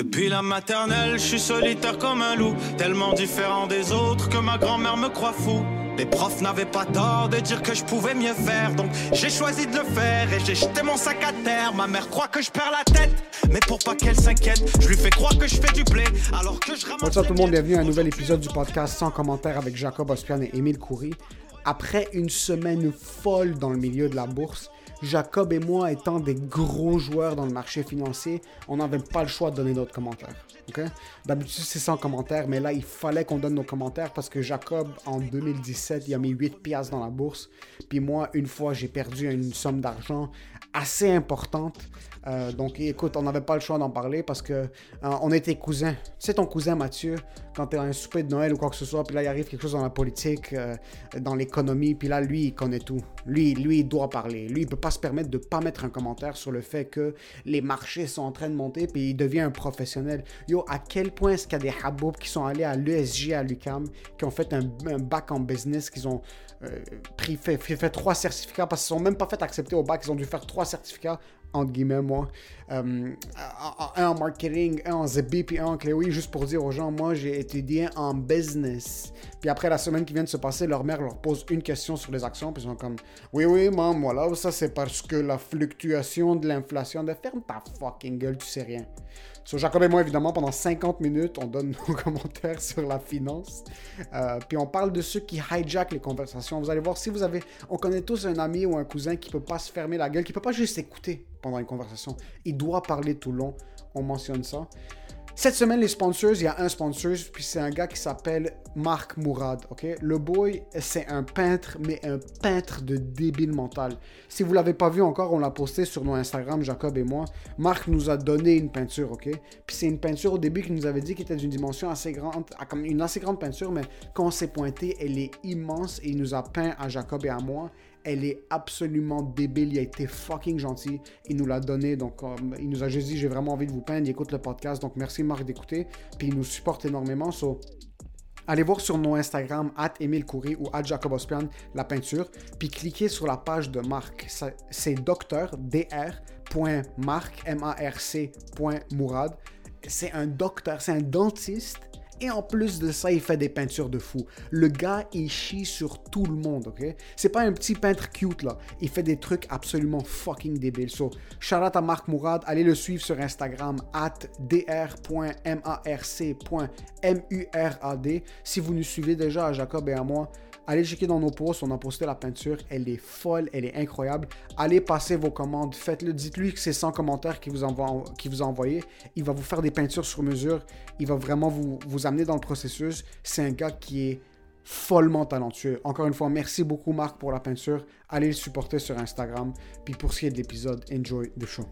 Depuis la maternelle, je suis solitaire comme un loup, tellement différent des autres que ma grand-mère me croit fou. Les profs n'avaient pas tort de dire que je pouvais mieux faire, donc j'ai choisi de le faire et j'ai jeté mon sac à terre. Ma mère croit que je perds la tête, mais pour pas qu'elle s'inquiète, je lui fais croire que je fais du blé alors que je ramasse. Bonsoir tout le monde, bienvenue à un nouvel épisode du podcast sans commentaire avec Jacob Ospian et Émile Coury. Après une semaine folle dans le milieu de la bourse, Jacob et moi étant des gros joueurs dans le marché financier, on n'avait pas le choix de donner notre commentaire. Ok? D'habitude, c'est sans commentaire, mais là, il fallait qu'on donne nos commentaires parce que Jacob, en 2017, il a mis 8 piastres dans la bourse. Puis moi, une fois, j'ai perdu une somme d'argent assez importante. Euh, donc, écoute, on n'avait pas le choix d'en parler parce que euh, on était cousins. Tu sais, ton cousin Mathieu, quand tu es à un souper de Noël ou quoi que ce soit, puis là, il arrive quelque chose dans la politique, euh, dans l'économie, puis là, lui, il connaît tout. Lui, lui, il doit parler. Lui, il peut pas se permettre de pas mettre un commentaire sur le fait que les marchés sont en train de monter, puis il devient un professionnel. À quel point est-ce qu'il y a des haboubs qui sont allés à l'ESG à l'UCAM, qui ont fait un, bac en business, qui ont euh, pris, fait, fait, trois certificats, parce qu'ils sont même pas fait accepter au bac, ils ont dû faire trois certificats entre guillemets, moi. Euh, un en marketing, un en ZB, puis un en Cléoui, juste pour dire aux gens, moi, j'ai étudié en business. Puis après, la semaine qui vient de se passer, leur mère leur pose une question sur les actions, puis ils sont comme, oui, oui, maman, voilà, ça c'est parce que la fluctuation de l'inflation, de ferme ta fucking gueule, tu sais rien. Sur Jacob et moi, évidemment, pendant 50 minutes, on donne nos commentaires sur la finance. Euh, puis on parle de ceux qui hijack les conversations. Vous allez voir, si vous avez... On connaît tous un ami ou un cousin qui peut pas se fermer la gueule, qui peut pas juste écouter pendant une conversation. Il doit parler tout le long. On mentionne ça. Cette semaine, les sponsors, il y a un sponsor, puis c'est un gars qui s'appelle Marc Mourad, ok? Le boy, c'est un peintre, mais un peintre de débile mental. Si vous l'avez pas vu encore, on l'a posté sur nos Instagram, Jacob et moi. Marc nous a donné une peinture, ok? Puis c'est une peinture au début qu'il nous avait dit qu'il était d'une dimension assez grande, comme une assez grande peinture, mais quand on s'est pointé, elle est immense et il nous a peint à Jacob et à moi. Elle est absolument débile. Il a été fucking gentil. Il nous l'a donné. Donc, il nous a juste dit J'ai vraiment envie de vous peindre. Il écoute le podcast. Donc, merci Marc d'écouter. Puis, il nous supporte énormément. So, Allez voir sur nos Instagram, at Emile Coury ou at Jacob Ospian, la peinture, puis cliquez sur la page de Marc. C'est docteur, dr.marc, M-A-R-C. C'est un docteur, c'est un dentiste et en plus de ça, il fait des peintures de fou. Le gars, il chie sur tout le monde, ok? C'est pas un petit peintre cute, là. Il fait des trucs absolument fucking débiles. So, shout out à Marc Mourad. Allez le suivre sur Instagram, at dr.marc.murad. Si vous nous suivez déjà à Jacob et à moi, Allez checker dans nos posts, on a posté la peinture, elle est folle, elle est incroyable. Allez passer vos commandes, faites-le, dites-lui que c'est 100 commentaires qu'il vous, envoie, vous a envoyé. Il va vous faire des peintures sur mesure, il va vraiment vous, vous amener dans le processus. C'est un gars qui est follement talentueux. Encore une fois, merci beaucoup Marc pour la peinture. Allez le supporter sur Instagram. Puis pour ce qui est de l'épisode, enjoy the show.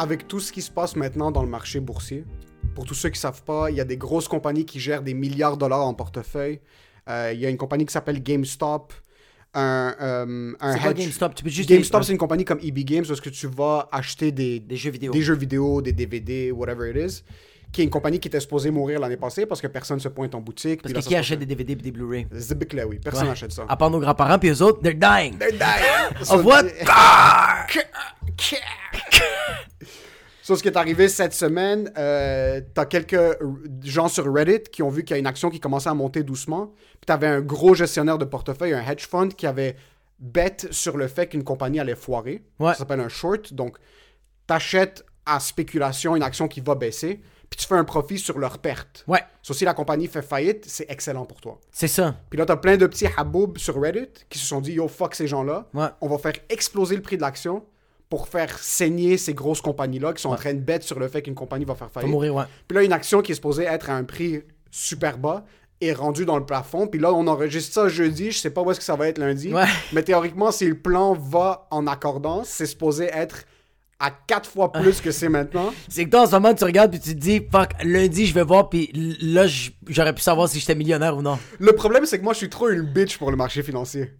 Avec tout ce qui se passe maintenant dans le marché boursier, pour tous ceux qui ne savent pas, il y a des grosses compagnies qui gèrent des milliards de dollars en portefeuille. Euh, il y a une compagnie qui s'appelle GameStop. Un, euh, un C'est quoi GameStop? Tu peux juste GameStop, c'est une compagnie comme EB Games parce que tu vas acheter des, Des jeux vidéo. des jeux vidéo, des DVD, whatever it is, qui est une compagnie qui était supposée mourir l'année passée parce que personne ne se pointe en boutique. Parce là, que ça qui achète des DVD et des Blu-ray? Zibic là, oui. Personne Ouais. n'achète ça. À part nos grands-parents, puis eux autres, they're dying. They're dying. Of what? So, ce qui est arrivé cette semaine, euh, t'as quelques gens sur Reddit qui ont vu qu'il y a une action qui commençait à monter doucement. Puis t'avais un gros gestionnaire de portefeuille, un hedge fund, qui avait bet sur le fait qu'une compagnie allait foirer. Ouais. Ça s'appelle un short. Donc, t'achètes à spéculation une action qui va baisser, puis tu fais un profit sur leur perte. Ouais, So, si la compagnie fait faillite, c'est excellent pour toi. c'est ça. Puis là, t'as plein de petits haboubs sur Reddit qui se sont dit, yo, fuck ces gens-là. Ouais. On va faire exploser le prix de l'action pour faire saigner ces grosses compagnies-là qui sont en train de bête sur le fait qu'une compagnie va faire faillite. mourir, ouais. Puis là, une action qui est supposée être à un prix super bas est rendue dans le plafond. Puis là, on enregistre ça jeudi. Je sais pas où est-ce que ça va être lundi. Ouais. Mais théoriquement, si le plan va en accordance, c'est supposé être à quatre fois plus que c'est maintenant. C'est que toi, en ce moment, tu regardes, puis tu te dis, fuck, lundi, je vais voir, puis là, j'aurais pu savoir si j'étais millionnaire ou non. Le problème, c'est que moi, je suis trop une bitch pour le marché financier.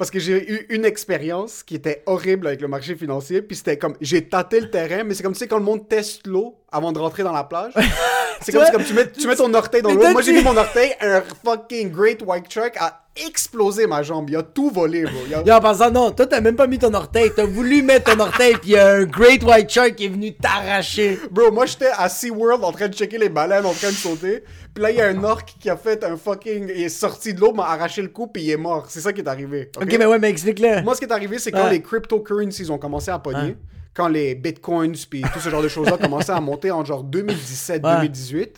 Parce que j'ai eu une expérience qui était horrible avec le marché financier. Puis c'était comme, j'ai tâté le terrain, mais c'est comme, tu quand le monde teste l'eau avant de rentrer dans la plage. C'est comme, comme tu mets, tu mets ton orteil dans l'eau. Moi, j'ai mis mon orteil, un fucking Great White Shark a explosé ma jambe. Il a tout volé, bro. Il a- en pensant, non, toi, t'as même pas mis ton orteil. T'as voulu mettre ton orteil, puis y a un Great White Shark qui est venu t'arracher. Bro, moi, j'étais à SeaWorld en train de checker les baleines, en train de sauter. Puis là, il y a un orque qui a fait un fucking... Il est sorti de l'eau, m'a arraché le cou, puis il est mort. C'est ça qui est arrivé. Ok, mais ouais, mais explique-le. Moi, ce qui est arrivé, c'est quand Ouais. les cryptocurrencies ont commencé à pogner. Quand les bitcoins puis tout ce genre de choses-là commençaient à monter en genre 2017-2018,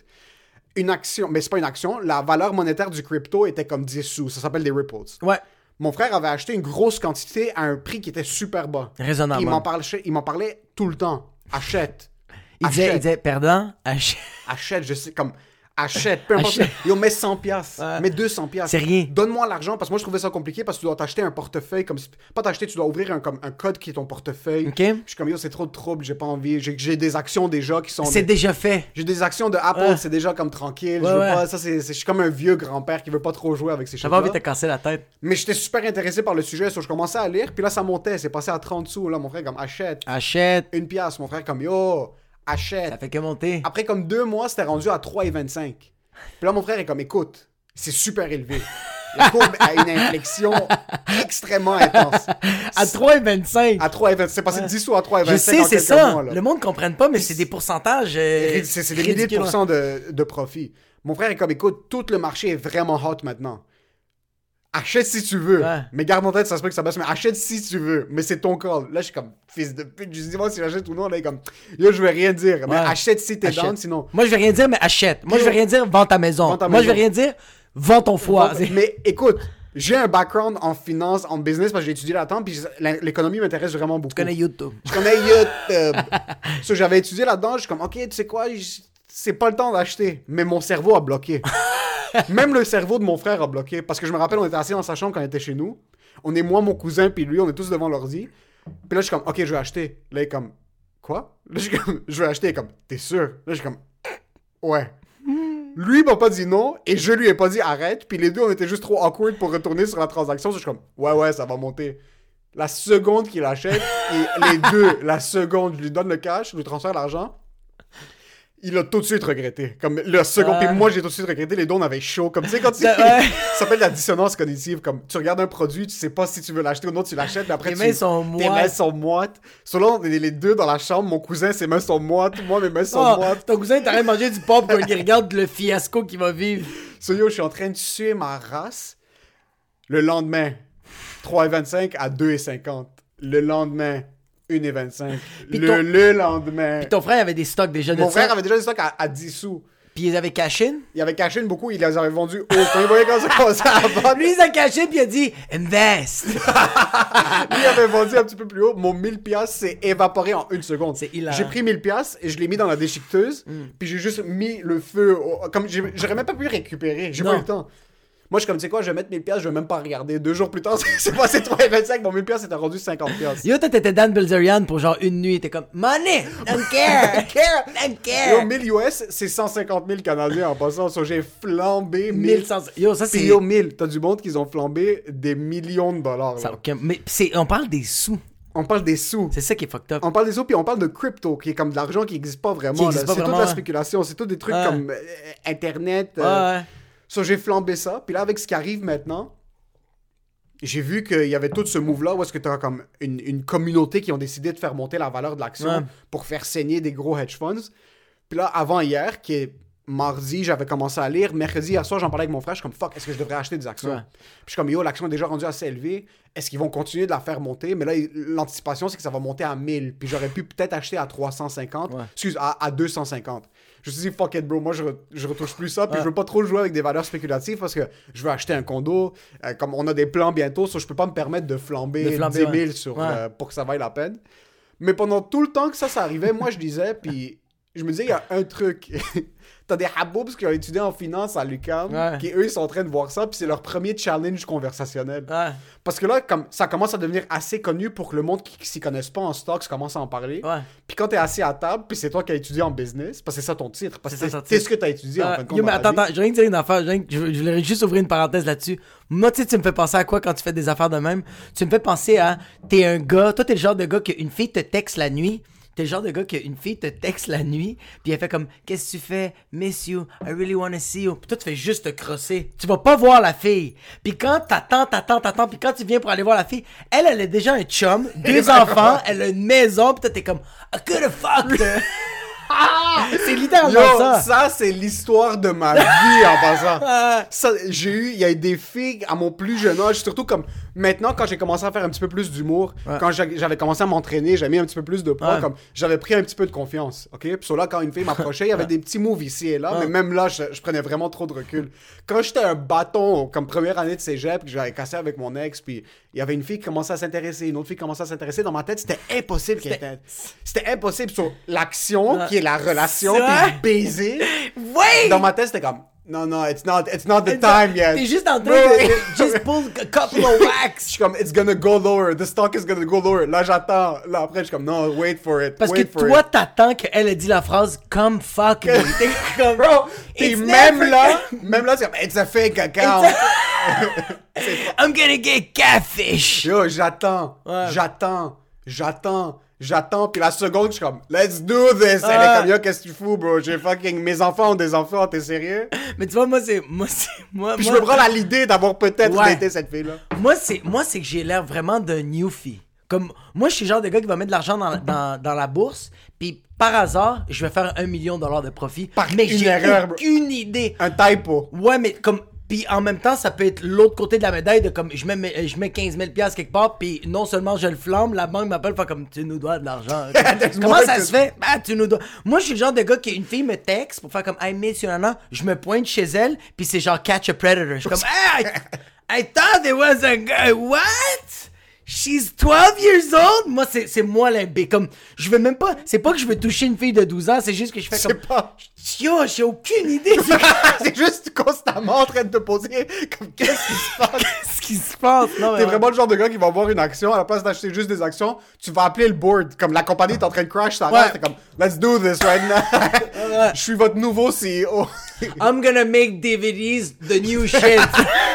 une action, mais c'est pas une action, la valeur monétaire du crypto était comme 10 sous. Ça s'appelle des ripples. Ouais. Mon frère avait acheté une grosse quantité à un prix qui était super bas. Raisonnable. Il m'en parlait, il m'en parlait tout le temps. Achète. Il disait, Achète. il disait, perdant, ach- Achète, je sais, comme. Achète, peu importe. Achète. Yo, mets 100 piastres, Ouais. mets 200 piastres. C'est rien. Donne-moi l'argent parce que moi je trouvais ça compliqué parce que tu dois t'acheter un portefeuille comme pas t'acheter, tu dois ouvrir un comme un code qui est ton portefeuille. Ok. Puis Je suis comme yo, c'est trop de trouble, j'ai pas envie. J'ai des actions déjà qui sont. C'est déjà fait. J'ai des actions de Apple, Ouais. c'est déjà comme tranquille. je Ouais, veux ouais. pas. Ça c'est, je suis comme un vieux grand-père qui veut pas trop jouer avec ces J'avais envie choses. de te casser la tête. Mais j'étais super intéressé par le sujet, so je commençais à lire, puis là ça montait, c'est passé à 30 sous. Là mon frère comme achète Achète. une pièce, mon frère comme yo achète. Ça fait que monter. Après comme deux mois, c'était rendu à 3,25. Puis là, mon frère est comme, écoute, c'est super élevé. La courbe a une inflexion extrêmement intense. À 3,25. À 3,25. C'est passé de 10 sous à 3,25 Je sais, c'est ça. mois. Le monde ne comprenne pas, mais c'est des pourcentages. euh, C'est des milliers de ridicules. pourcents de, de profit. Mon frère est comme, écoute, tout le marché est vraiment hot maintenant. Achète si tu veux. Ouais. Mais garde en tête, ça se peut que ça baisse, mais achète si tu veux. Mais c'est ton call. Là, je suis comme, fils de pute. Je dis, moi, si j'achète ou non, là, il est comme, yo, je vais rien dire. Mais achète si t'es down, sinon. Moi, je vais rien dire, mais achète. Moi, je vais rien dire, vends ta maison. Vends ta Moi, je vais maison. rien dire, vends ton foie. Mais écoute, j'ai un background en finance, en business, parce que j'ai étudié là-dedans, puis l'économie m'intéresse vraiment beaucoup. Je connais YouTube. Je connais YouTube. so, j'avais étudié là-dedans, je suis comme, ok, tu sais quoi, c'est pas le temps d'acheter. Mais mon cerveau a bloqué. Même le cerveau de mon frère a bloqué. Parce que je me rappelle, on était assis dans sa chambre quand il était chez nous. On est moi, mon cousin, puis lui, on est tous devant l'ordi. Puis là, je suis comme, ok, je vais acheter. Là, il est comme, quoi? Là, je suis comme, je vais acheter. Il est comme, t'es sûr? Là, je suis comme, ouais. Lui, il m'a pas dit non, et je lui ai pas dit arrête. Puis les deux, on était juste trop awkward pour retourner sur la transaction. Je suis comme, ouais, ouais, ça va monter. La seconde qu'il achète, et les deux, la seconde, je lui donne le cash, je lui transfère l'argent. Il a tout de suite regretté. Comme le second, Ah. puis moi j'ai tout de suite regretté. Les deux, on avait chaud. Comme tu sais, quand tu. Ça s'appelle la dissonance cognitive. Comme tu regardes un produit, tu sais pas si tu veux l'acheter ou non, tu l'achètes, mais après Tes tu. mains sont Tes mains moites. sont moites. Selon on est les deux dans la chambre, mon cousin, ses mains sont moites. Moi, mes mains sont Oh, moites. ton cousin train de manger du popcorn, il regarde le fiasco qu'il va vivre. So yo, je suis en train de suer ma race. Le lendemain, 3,25 à 2,50. Le lendemain, 1,25. Puis Le, ton- le lendemain. Puis ton frère avait des stocks déjà de Mon frère avait déjà des stocks à, à 10 sous. Puis ils avaient caché. une. Il avait caché beaucoup, il les avait vendus haut. Quand il voyait quand ça commençait à vendre, Lui, il a caché, puis il a dit Invest. lui il avait vendu un petit peu plus haut. Mon 1000 piastres s'est évaporé en une seconde. C'est hilarant. J'ai pris 1000 piastres et je l'ai mis dans la déchiqueteuse. Puis j'ai juste mis le feu. au- Comme j'aurais même pas pu récupérer. J'ai pas eu le temps. Moi, je suis comme, tu sais quoi, je vais mettre 1000 piastres, je vais même pas regarder. Deux jours plus tard, c'est passé 3,25. Mon 1000 piastres était rendu 50 piastres. Yo, toi, t'étais Dan Bilzerian pour genre une nuit. T'es comme Money, don't care. care. don't Yo, care. 1000 US, c'est 150 000 Canadiens en passant. So, j'ai flambé 1000. 1100. Yo, ça, c'est. yo, 1000. T'as du monde qui ont flambé des millions de dollars. Ça, aucun- Mais c'est, on parle des sous. On parle des sous. C'est ça qui est fucked up. On parle des sous, puis on parle de crypto, qui est comme de l'argent qui n'existe pas vraiment. C'est toute la ouais. spéculation. C'est tout des trucs Ouais. comme euh, Internet. Ouais, euh, ouais. So, j'ai flambé ça. Puis là, avec ce qui arrive maintenant, j'ai vu qu'il y avait tout ce move-là où est-ce que tu as comme une, une communauté qui ont décidé de faire monter la valeur de l'action Ouais. pour faire saigner des gros hedge funds. Puis là, avant hier, qui est mardi, j'avais commencé à lire. Mercredi, hier soir, j'en parlais avec mon frère. Je suis comme, fuck, est-ce que je devrais acheter des actions? Ouais. Puis je suis comme, yo, l'action est déjà rendue assez élevée. Est-ce qu'ils vont continuer de la faire monter? Mais là, l'anticipation, c'est que ça va monter à 1000. Puis j'aurais pu peut-être acheter à 350. Ouais. Excuse, à, à 250. Je me suis dit, fuck it, bro. Moi, je, re- je retouche plus ça. Puis Ouais. je veux pas trop jouer avec des valeurs spéculatives parce que je veux acheter un condo. Euh, comme on a des plans bientôt, so je peux pas me permettre de flamber, De flamber, 10 000 ouais. sur, Ouais. euh, pour que ça vaille la peine. Mais pendant tout le temps que ça, ça arrivait, moi, je disais, puis je me disais, il y a un truc. T'as des haboubs qui ont étudié en finance à l'UQAM, Ouais. qui eux, ils sont en train de voir ça, puis c'est leur premier challenge conversationnel. Ouais. Parce que là, comme ça commence à devenir assez connu pour que le monde qui, qui s'y connaisse pas en stocks commence à en parler. Ouais. Puis quand t'es assis à table, puis c'est toi qui as étudié en business, parce que c'est ça ton titre, parce C'est que c'est ce que t'as étudié en Ah, fin de compte. yo, mais attends, attends, je viens de dire une affaire. Je- je voulais juste ouvrir une parenthèse là-dessus. Moi, tu sais, tu me fais penser à quoi quand tu fais des affaires de même? Tu me fais penser à, t'es un gars, toi, t'es le genre de gars qu'une fille te texte la nuit, t'es le genre de gars qu'une fille te texte la nuit, puis elle fait comme Qu'est-ce que tu fais? Miss you, I really wanna see you. Puis toi, tu fais juste te crosser. Tu vas pas voir la fille. Puis quand t'attends, t'attends, t'attends, puis quand tu viens pour aller voir la fille, elle, elle a déjà un chum, deux enfants, elle a une maison, puis toi, t'es comme I could have fucked. C'est littéralement Yo, ça. ça, c'est l'histoire de ma vie en passant. Ça, j'ai eu, il y a eu des filles à mon plus jeune âge, surtout comme maintenant quand j'ai commencé à faire un petit peu plus d'humour, quand j'avais commencé à m'entraîner, j'avais mis un petit peu plus de poids, Ouais. comme j'avais pris un petit peu de confiance, ok? Puis sur là, quand une fille m'approchait, il y avait des petits moves ici et là, mais même là, je, je prenais vraiment trop de recul. Quand j'étais un bâton comme première année de cégep, que j'avais cassé avec mon ex, puis il y avait une fille qui commençait à s'intéresser, une autre fille qui commençait à s'intéresser. Dans ma tête, c'était impossible qu'elle était. C'était impossible sur l'action qui est la relation, puis baiser. Ouais! Dans ma tête, c'était comme non non, it's not it's not the time yet. T'es juste en train de, just pull a couple of Je wax. suis comme it's gonna go lower, the stock is gonna go lower. Là j'attends, là après je suis comme non, wait for it. Parce que wait for toi, it. t'attends qu'elle ait dit la phrase Come fuck me. T'es comme, Bro, t'es It's même never- là, même là c'est comme it's a fake account. I'm gonna get catfish. Yo, j'attends, Ouais. j'attends, j'attends, j'attends. Puis la seconde, je suis comme, let's do this. Elle est comme, yo, qu'est-ce que tu fous, bro? J'ai fucking, mes enfants ont des enfants, t'es sérieux? Mais tu vois, moi, c'est. Moi, c'est. Moi, Puis je me prends à l'idée d'avoir peut-être Ouais. daté cette fille-là. moi, c'est, moi, c'est que j'ai l'air vraiment d'un newfie. Comme, moi, je suis le genre de gars qui va mettre de l'argent dans, dans, dans la bourse, puis par hasard, je vais faire un million de dollars de profit. Par mais une j'ai aucune idée. Un typo. Ouais, mais comme. Puis en même temps, ça peut être l'autre côté de la médaille de comme je mets, je mets 15 000 piastres quelque part, puis non seulement je le flamme, la banque m'appelle, fait comme tu nous dois de l'argent. Comment ça se fait? Bah, tu nous dois. Moi, je suis le genre de gars qui, une fille me texte pour faire comme I miss you, nana. Je me pointe chez elle, puis c'est genre catch a predator. Je suis comme, hey, I, I thought it was a girl. What? She's 12 years old? Moi, c'est c'est moi l'imbé. Comme, je veux même pas. C'est pas que je veux toucher une fille de 12 ans, c'est juste que je fais comme. pas. Yo, j'ai aucune idée. c'est juste constamment en train de te poser comme qu'est-ce qui se passe? Qu'est-ce qui se passe? Non, T'es vraiment le genre de gars qui va voir une action à la place d'acheter juste des actions, tu vas appeler le board comme la compagnie est en train de crash ça Ouais. t'es comme let's do this right now. Je suis votre nouveau CEO. I'm gonna make DVDs the new shit.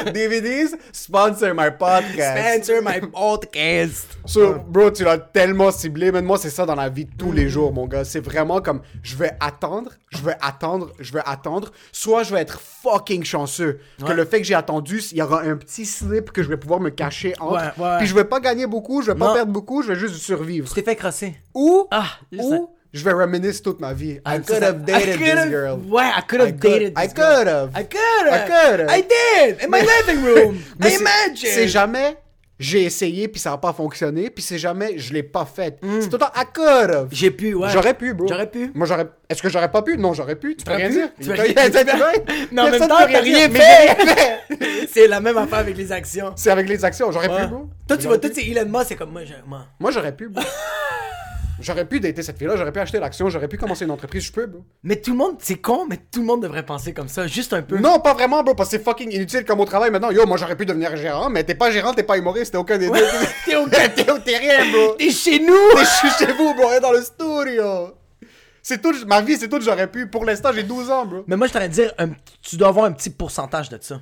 DVDs sponsor my podcast. Sponsor my podcast. So, bro, tu l'as tellement ciblé. Mais moi, c'est ça dans la vie de tous les jours, mon gars. C'est vraiment comme, je vais attendre, je vais attendre, je vais attendre. Soit je vais être fucking chanceux. Que Ouais. le fait que j'ai attendu, il y aura un petit slip que je vais pouvoir me cacher entre. Ouais, ouais. Puis je vais pas gagner beaucoup, je vais pas Non. perdre beaucoup, je vais juste survivre. Tu t'es fait crosser. Ou, Ah, juste ça. ou je vais reminisce toute ma vie. I could have dated I this girl. Ouais, I could have could- dated this I girl. could have. I could have. I could have. I did. In my living room. Mais I c'est- imagine. C'est jamais j'ai essayé puis ça n'a pas fonctionné puis c'est jamais je l'ai pas fait. Hmm. C'est tout le temps could have. J'ai pu, ouais. J'aurais pu, bro. J'aurais pu. Moi, j'aurais. Est-ce que j'aurais pas pu? Non, j'aurais pu. Tu peux rien pu? dire. Tu peux rien-. Mais en même temps, t'as rien fait. C'est la même affaire avec les actions. C'est avec les actions. J'aurais Ouais. pu, bro. Toi, tu vois, tout c'est Elon Musk, c'est comme moi. moi. Moi, j'aurais pu, bro. J'aurais pu dater cette fille-là, j'aurais pu acheter l'action, j'aurais pu commencer une entreprise, je peux, bro. Mais tout le monde, c'est con, mais tout le monde devrait penser comme ça, juste un peu. Non, pas vraiment, bro, parce que c'est fucking inutile comme au travail maintenant. Yo, moi, j'aurais pu devenir gérant, mais t'es pas gérant, t'es pas humoriste, t'es aucun des deux. T'es au T'es t'es rien, bro. T'es chez nous. Je suis chez vous, bro, dans le studio. C'est tout, ma vie, c'est tout, j'aurais pu. Pour l'instant, j'ai 12 ans, bro. Mais moi, je t'aurais dire, un- tu dois avoir un petit pourcentage de ça.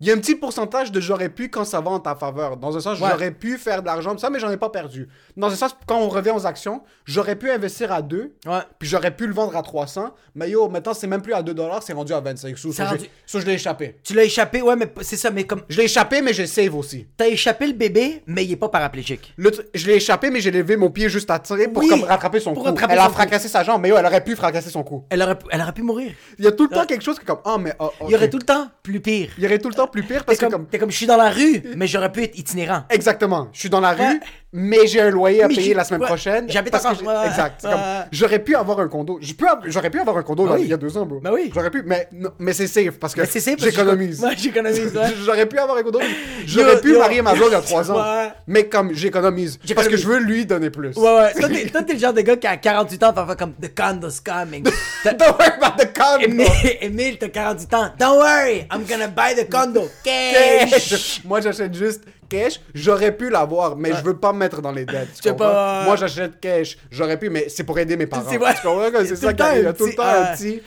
Il y a un petit pourcentage de j'aurais pu quand ça va en ta faveur. Dans un sens, Ouais. j'aurais pu faire de l'argent ça, mais j'en ai pas perdu. Dans un sens, quand on revient aux actions, j'aurais pu investir à 2, Ouais. puis j'aurais pu le vendre à 300. Mais yo, maintenant, c'est même plus à 2 dollars, c'est rendu à 25 sous. Ça, rendu- je l'ai échappé. Tu l'as échappé, ouais, mais c'est ça, mais comme. Je l'ai échappé, mais j'ai save aussi. T'as échappé le bébé, mais il est pas paraplégique. Le tr- je l'ai échappé, mais j'ai levé mon pied juste à tirer pour Oui, comme rattraper son pour cou. rattraper Elle a son cou. fracassé sa jambe, mais yo, elle aurait pu fracasser son cou. Elle aurait, pu- elle aurait pu mourir. Il y a tout le temps quelque chose qui est comme, ah, mais. ah, Il y aurait tout le temps plus pire. Il y aurait tout le temps plus pire parce que comme, comme. t'es comme, je suis dans la rue, mais j'aurais pu être itinérant. Exactement. Je suis dans la rue. Mais j'ai un loyer à Mais payer la semaine ouais, prochaine. j'habite encore- ouais, Exact. Ouais. comme, j'aurais pu avoir un condo. J'aurais pu avoir un condo oui. il y a deux ans, bro. Ben oui. J'aurais pu, mais, non, mais c'est safe parce que j'économise. Ouais, j'économise. J'aurais pu avoir un condo. J'aurais pu yo. marier ma blonde il y a trois ans. Mais comme j'économise. Parce que je veux lui donner plus. Ouais, ouais. Toi, t'es, le genre de gars qui a 48 ans, fait comme The condo's coming. Don't worry about the condo. Émile, Émile, t'as 48 ans. Don't worry, I'm gonna buy the condo. Cash. Moi, j'achète juste cash. J'aurais pu l'avoir, mais je veux pas me mettre dans les dettes. tu comprends? pas- Moi, j'achète cash. J'aurais pu, mais c'est pour aider mes parents. C'est ça qui arrive. Tout le temps petit- un euh,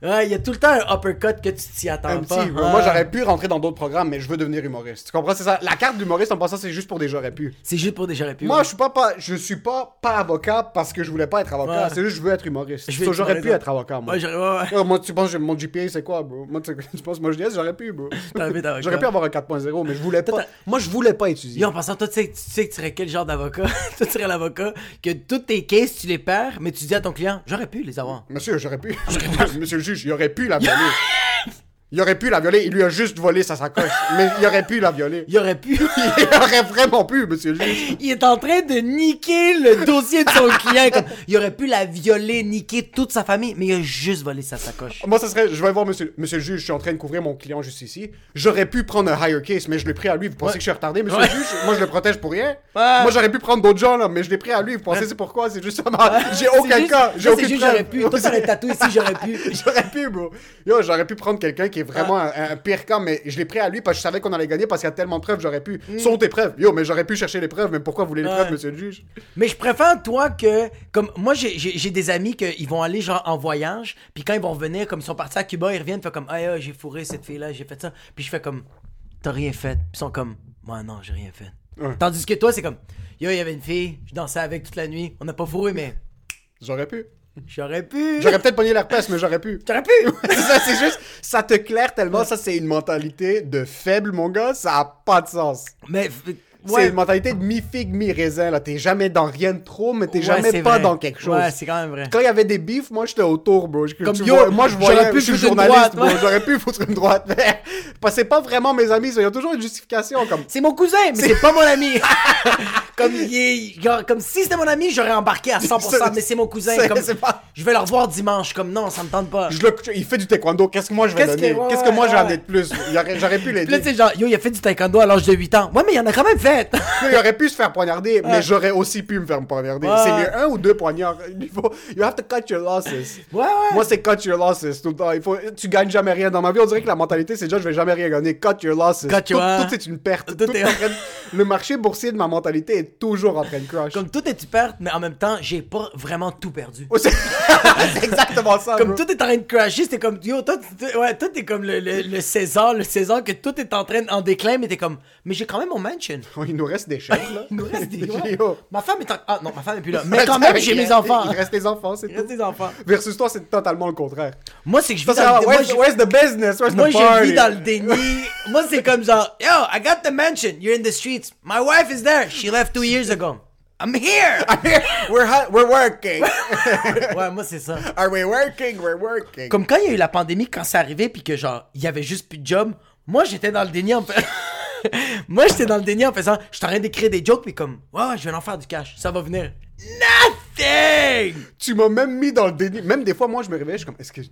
Ouais, il y a tout le temps un uppercut que tu t'y attends Un pas. petit. Ouais. Moi, j'aurais pu rentrer dans d'autres programmes, mais je veux devenir humoriste. Tu comprends? C'est ça. La carte d'humoriste, en passant, c'est juste pour des j'aurais pu. C'est juste pour des j'aurais pu. Moi, ouais. je suis pas, pas, je suis pas, pas avocat parce que je voulais pas être avocat. C'est juste que je veux être humoriste. J'aurais pu être avocat, moi. Moi, tu penses que mon GPA, c'est quoi, bro? Moi, tu, tu penses, moi, je dis, j'aurais pu, bro. J'aurais pu avoir un 4.0, mais je voulais pas. Moi, je voulais pas étudier. Yo, en passant, toi, tu sais, tu sais que tu serais quel genre d'avocat? toi, tu serais l'avocat que toutes tes cases, tu les perds, mais tu dis à ton client, j'aurais pu les avoir. Monsieur, j'aurais pu. Monsieur aurait pu la violer. Il aurait pu la violer, il lui a juste volé sa sacoche. Mais il aurait pu la violer. Il aurait pu. Il aurait vraiment pu, monsieur le juge. Il est en train de niquer le dossier de son client. Comme, il aurait pu la violer, niquer toute sa famille, mais il a juste volé sa sacoche. Moi, ça serait, je vais voir monsieur, monsieur le juge, je suis en train de couvrir mon client juste ici. J'aurais pu prendre un higher case, mais je l'ai pris à lui. Vous pensez Ouais. que je suis retardé, monsieur Ouais. le juge? Moi, je le protège pour rien. Ouais. Moi, j'aurais pu prendre d'autres gens, là, mais je l'ai pris à lui. Vous pensez c'est pourquoi? C'est justement, j'ai C'est aucun juste- cas. J'ai ça, juste preuve. j'aurais pu. Toi, t'aurais tatoué ici, j'aurais pu. J'aurais pu, bro. Yo, j'aurais pu prendre quelqu'un qui est vraiment un, un pire cas, mais je l'ai pris à lui parce que je savais qu'on allait gagner parce qu'il y a tellement de preuves, j'aurais pu. Sont tes preuves. Yo, mais j'aurais pu chercher les preuves, mais pourquoi vous voulez les Mm. Preuves, monsieur le juge? Mais je préfère, toi, que. Comme moi, j'ai- des amis qui vont aller, genre, en voyage, puis quand ils vont revenir, comme ils sont partis à Cuba, ils reviennent, fait comme, ah, ah, j'ai fourré cette fille-là, j'ai fait ça. Puis je fais comme, t'as rien fait. Puis ils sont comme, moi, non, j'ai rien fait. Ouais. Tandis que toi, c'est comme, yo, il y avait une fille, je dansais avec toute la nuit, on n'a pas fourré, mais J'aurais pu. J'aurais pu. J'aurais peut-être pogné l'herpès, mais j'aurais pu. J'aurais pu. c'est ça, c'est juste, ça te claire tellement, ça c'est une mentalité de faible, mon gars, ça a pas de sens. mais. C'est une mentalité de mi-figue, mi-raisin, là. T'es jamais dans rien de trop, mais t'es Ouais, jamais pas vrai. dans quelque chose. Ouais, c'est quand même vrai. Quand il y avait des bifs, moi j'étais autour, bro. Comme, yo, vois, moi je j'aurais voyais, pu je suis journaliste, droite, bro. J'aurais pu foutre une droite. Mais parce que c'est pas vraiment mes amis, ça. il y a toujours une justification. Comme, C'est mon cousin, mais c'est pas mon ami. comme, il est- genre, comme si c'était mon ami, j'aurais embarqué à 100%, C'est- mais c'est mon cousin. Comme, pas- Je vais le revoir dimanche. Comme non, ça me tente pas. je le- il fait du taekwondo, qu'est-ce que moi je vais Qu'est-ce donner? que- ouais, Qu'est-ce que moi ouais, j'ai ouais. amené de plus? J'aurais pu là, l'aider. tu sais, genre, yo, il a fait du taekwondo à l'âge de 8 ans. Ouais, mais il en a quand même fait. Il aurait pu se faire poignarder, mais j'aurais aussi pu me faire poignarder. C'est mieux un ou deux poignards. Il faut, you have to cut your losses. Ouais, ouais. Moi, c'est cut your losses tout le temps. Il faut, tu gagnes jamais rien. Dans ma vie, on dirait que la mentalité, c'est déjà je vais jamais rien gagner. Cut your losses. Cut tout, your- tout est une perte. Tout Tout est- Le marché boursier de ma mentalité est toujours en train de crash. Comme tout est tu perds, mais en même temps, j'ai pas vraiment tout perdu. C'est c'est exactement ça. Comme bro. tout est en train de crasher, c'était comme, yo, toi, ouais, toi, t'es comme le, le, le César, le César que tout est en train en déclin, mais t'es comme, mais j'ai quand même mon mansion. Il nous reste des chèques, là. Il nous reste des ouais. Ma femme est en... Ah non, ma femme est plus là. Mais quand même, j'ai mes enfants. Il reste les enfants, c'est Il reste tout. des enfants. Versus toi, c'est totalement le contraire. Moi, c'est que je vis dans le... Moi, where's, je- where's the business? Where's Moi, the je party? vis dans le déni. Moi, c'est comme genre, yo, I got the mansion. You're in the streets. My wife is there. She left two years ago. I'm here. we're, ha- we're working. ouais, moi, c'est ça. Are we working? We're working. Comme quand il y a eu la pandémie, quand c'est arrivé, puis que genre, il y avait juste plus de job, moi, j'étais dans le déni en fait. moi, j'étais dans le déni en faisant, je suis en train d'écrire des jokes, puis comme, ouais, ouais, je vais en faire du cash. Ça va venir. Nothing! Tu m'as même mis dans le déni. Même des fois, moi, je me réveille, je suis comme, est-ce que.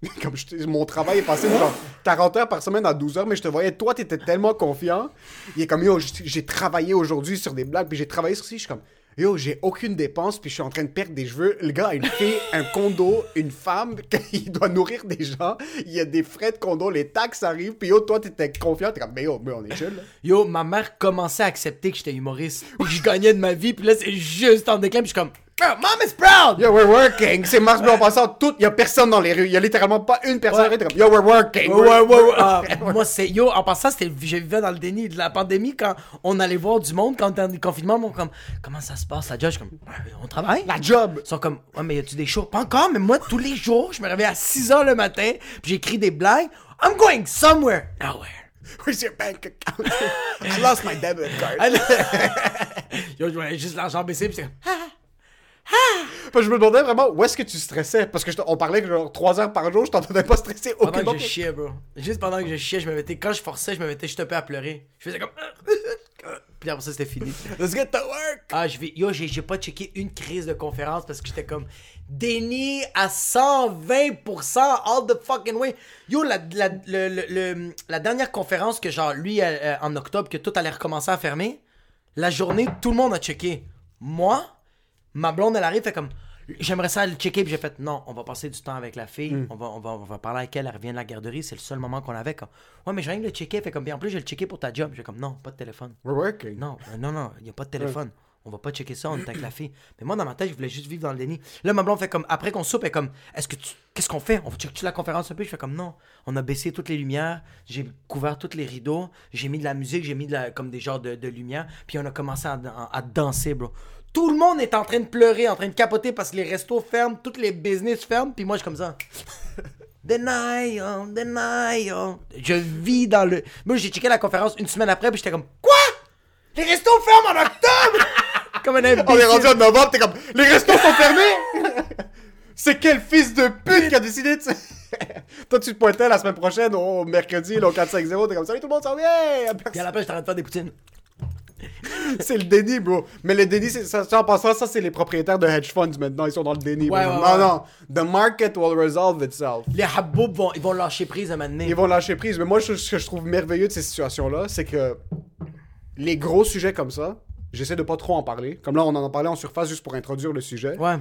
Comme mon travail est passé genre 40 heures par semaine à 12 heures, mais je te voyais, toi, t'étais tellement confiant. Il est comme, yo, j'ai travaillé aujourd'hui sur des blagues, puis j'ai travaillé sur ci, je suis comme, yo, j'ai aucune dépense, puis je suis en train de perdre des cheveux. Le gars a une fille, un condo, une femme, il doit nourrir des gens, il y a des frais de condo, les taxes arrivent, puis yo, toi, t'étais confiant, t'es comme, mais yo, mais on est chill, là. Yo, ma mère commençait à accepter que j'étais humoriste, que je gagnais de ma vie, puis là, c'est juste en déclin, puis je suis comme, oh, mom is proud! Yo, we're working. C'est Mars Bleu en passant. Tout, y a personne dans les rues. Y a littéralement pas une personne. Ouais. comme, Yo, we're working. Ouais, ouais. Ah, moi, c'est. Yo, en passant, c'était. Je vivais dans le déni de la pandémie quand on allait voir du monde, quand on était en confinement, on comme. Comment ça se passe, la job? Je suis comme. Ouais, On travaille? La job. Ils sont comme, ouais, mais y a-tu des shows? Pas encore, mais moi, tous les jours, je me réveille à 6 h le matin, puis j'écris des blagues. I'm going somewhere. Nowhere. Where's your bank account? I lost my debit card. Yo, je voyais juste l'argent baisser, puis c'est comme, ah, je me demandais vraiment où est-ce que tu stressais. Parce que je on parlait genre 3 heures par jour, je t'entendais pas stresser Pendant aucunement. que je chiais, bro. Juste pendant que je chiais, je me mettais. Quand je forçais, je me mettais juste un peu à pleurer. Je faisais comme. Puis après ça, c'était fini. Let's get to work. Ah, je vais. Yo, j'ai j'ai pas checké une crise de conférence parce que j'étais comme. Déni à 120% all the fucking way. Yo, la, la, le- le- le- la dernière conférence que, genre, lui, euh, euh, en octobre, que tout allait recommencer à fermer, la journée, tout le monde a checké. Moi, ma blonde, elle arrive, fait comme. J'aimerais ça le checker, puis j'ai fait non, on va passer du temps avec la fille, Hmm. on, va, on, va, on va parler avec elle, elle revient de la garderie, c'est le seul moment qu'on avait. Comme, ouais, mais j'ai rien que le checker, fait comme, Puis en plus, je vais le checker pour ta job. J'ai comme, non, pas de téléphone. We're working. Non, euh, non, non, il n'y a pas de téléphone. on va pas checker ça, on est avec la fille. Mais moi, dans ma tête, je voulais juste vivre dans le déni. Là, ma blonde fait comme, après qu'on soupe, elle est comme, est-ce que tu, qu'est-ce qu'on fait? On check-tu la conférence un peu? Je fais comme, non. On a baissé toutes les lumières, j'ai couvert tous les rideaux, j'ai mis de la musique, j'ai mis de la, comme des genres de, de lumière, puis on a commencé à, à danser, bro. Tout le monde est en train de pleurer, en train de capoter parce que les restos ferment, toutes les business ferment, puis moi, je suis comme ça. Denial, denial. Je vis dans le. Moi, j'ai checké la conférence une semaine après, puis j'étais comme Quoi? Les restos ferment en octobre Comme un imbécile. On est rendu en novembre, t'es comme les restos sont fermés? C'est quel fils de pute qui a décidé de. Toi, tu te pointais la semaine prochaine au mercredi, là, au 4-5-0, t'es comme salut tout le monde, ça va bien. Puis à la place, j'étais en train de faire des poutines. c'est le déni, bro. Mais le déni, c'est ça, en passant, ça, c'est les propriétaires de hedge funds maintenant. Ils sont dans le déni. Ouais, non, ouais. non. The market will resolve itself. Les haboubs vont, ils vont lâcher prise à donné. Ils vont lâcher prise. Mais moi, je- ce que je trouve merveilleux de ces situations-là, c'est que les gros sujets comme ça, j'essaie de pas trop en parler. Comme là, on en a parlé en surface juste pour introduire le sujet. Ouais.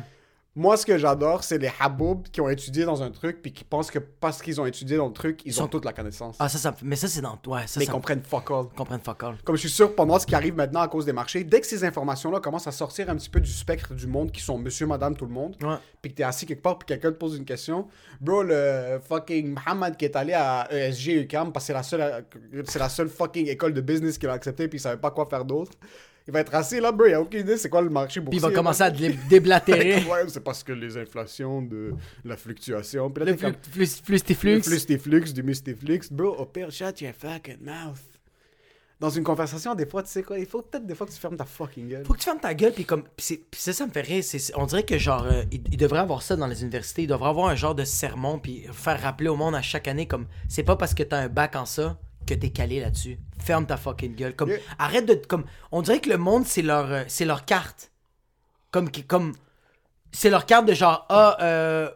Moi, ce que j'adore, c'est les haboubs qui ont étudié dans un truc puis qui pensent que parce qu'ils ont étudié dans le truc, ils, ont toute la connaissance. Ah, ça, ça. Mais ça, c'est dans. Ouais, ça, mais ils comprennent fuck all. comprennent fuck all. Comme je suis sûr, moi, ce qui arrive maintenant à cause des marchés, dès que ces informations-là commencent à sortir un petit peu du spectre du monde, qui sont monsieur, madame, tout le monde, Ouais. puis que t'es assis quelque part, puis quelqu'un te pose une question, bro, le fucking Mohamed qui est allé à ESG UCAM, parce que c'est la seule, c'est la seule fucking école de business qu'il a accepté, puis il savait pas quoi faire d'autre. Il va être assis là, bro, il a aucune idée c'est quoi le marché Puis boursier. il va commencer à dé- déblatérer. ouais, c'est parce que les inflations de la fluctuation. Puis là, Le t'es comme, flux, flux, flux, tes le flux. flux tes flux, du. Bro, au pire, shut your fucking mouth. Dans une conversation, des fois, tu sais quoi, il faut peut-être des fois que tu fermes ta fucking gueule. Faut que tu fermes ta gueule, puis comme. Puis puis ça, ça me fait rire. on dirait que, genre, euh, il, il devrait avoir ça dans les universités. Il devrait avoir un genre de sermon, puis faire rappeler au monde à chaque année, comme, c'est pas parce que t'as un bac en ça que t'es calé là-dessus. Ferme ta fucking gueule. Comme, Yeah. arrête de. Comme, on dirait que le monde, c'est leur, euh, c'est leur carte. Comme, comme. C'est leur carte de genre, ah, euh,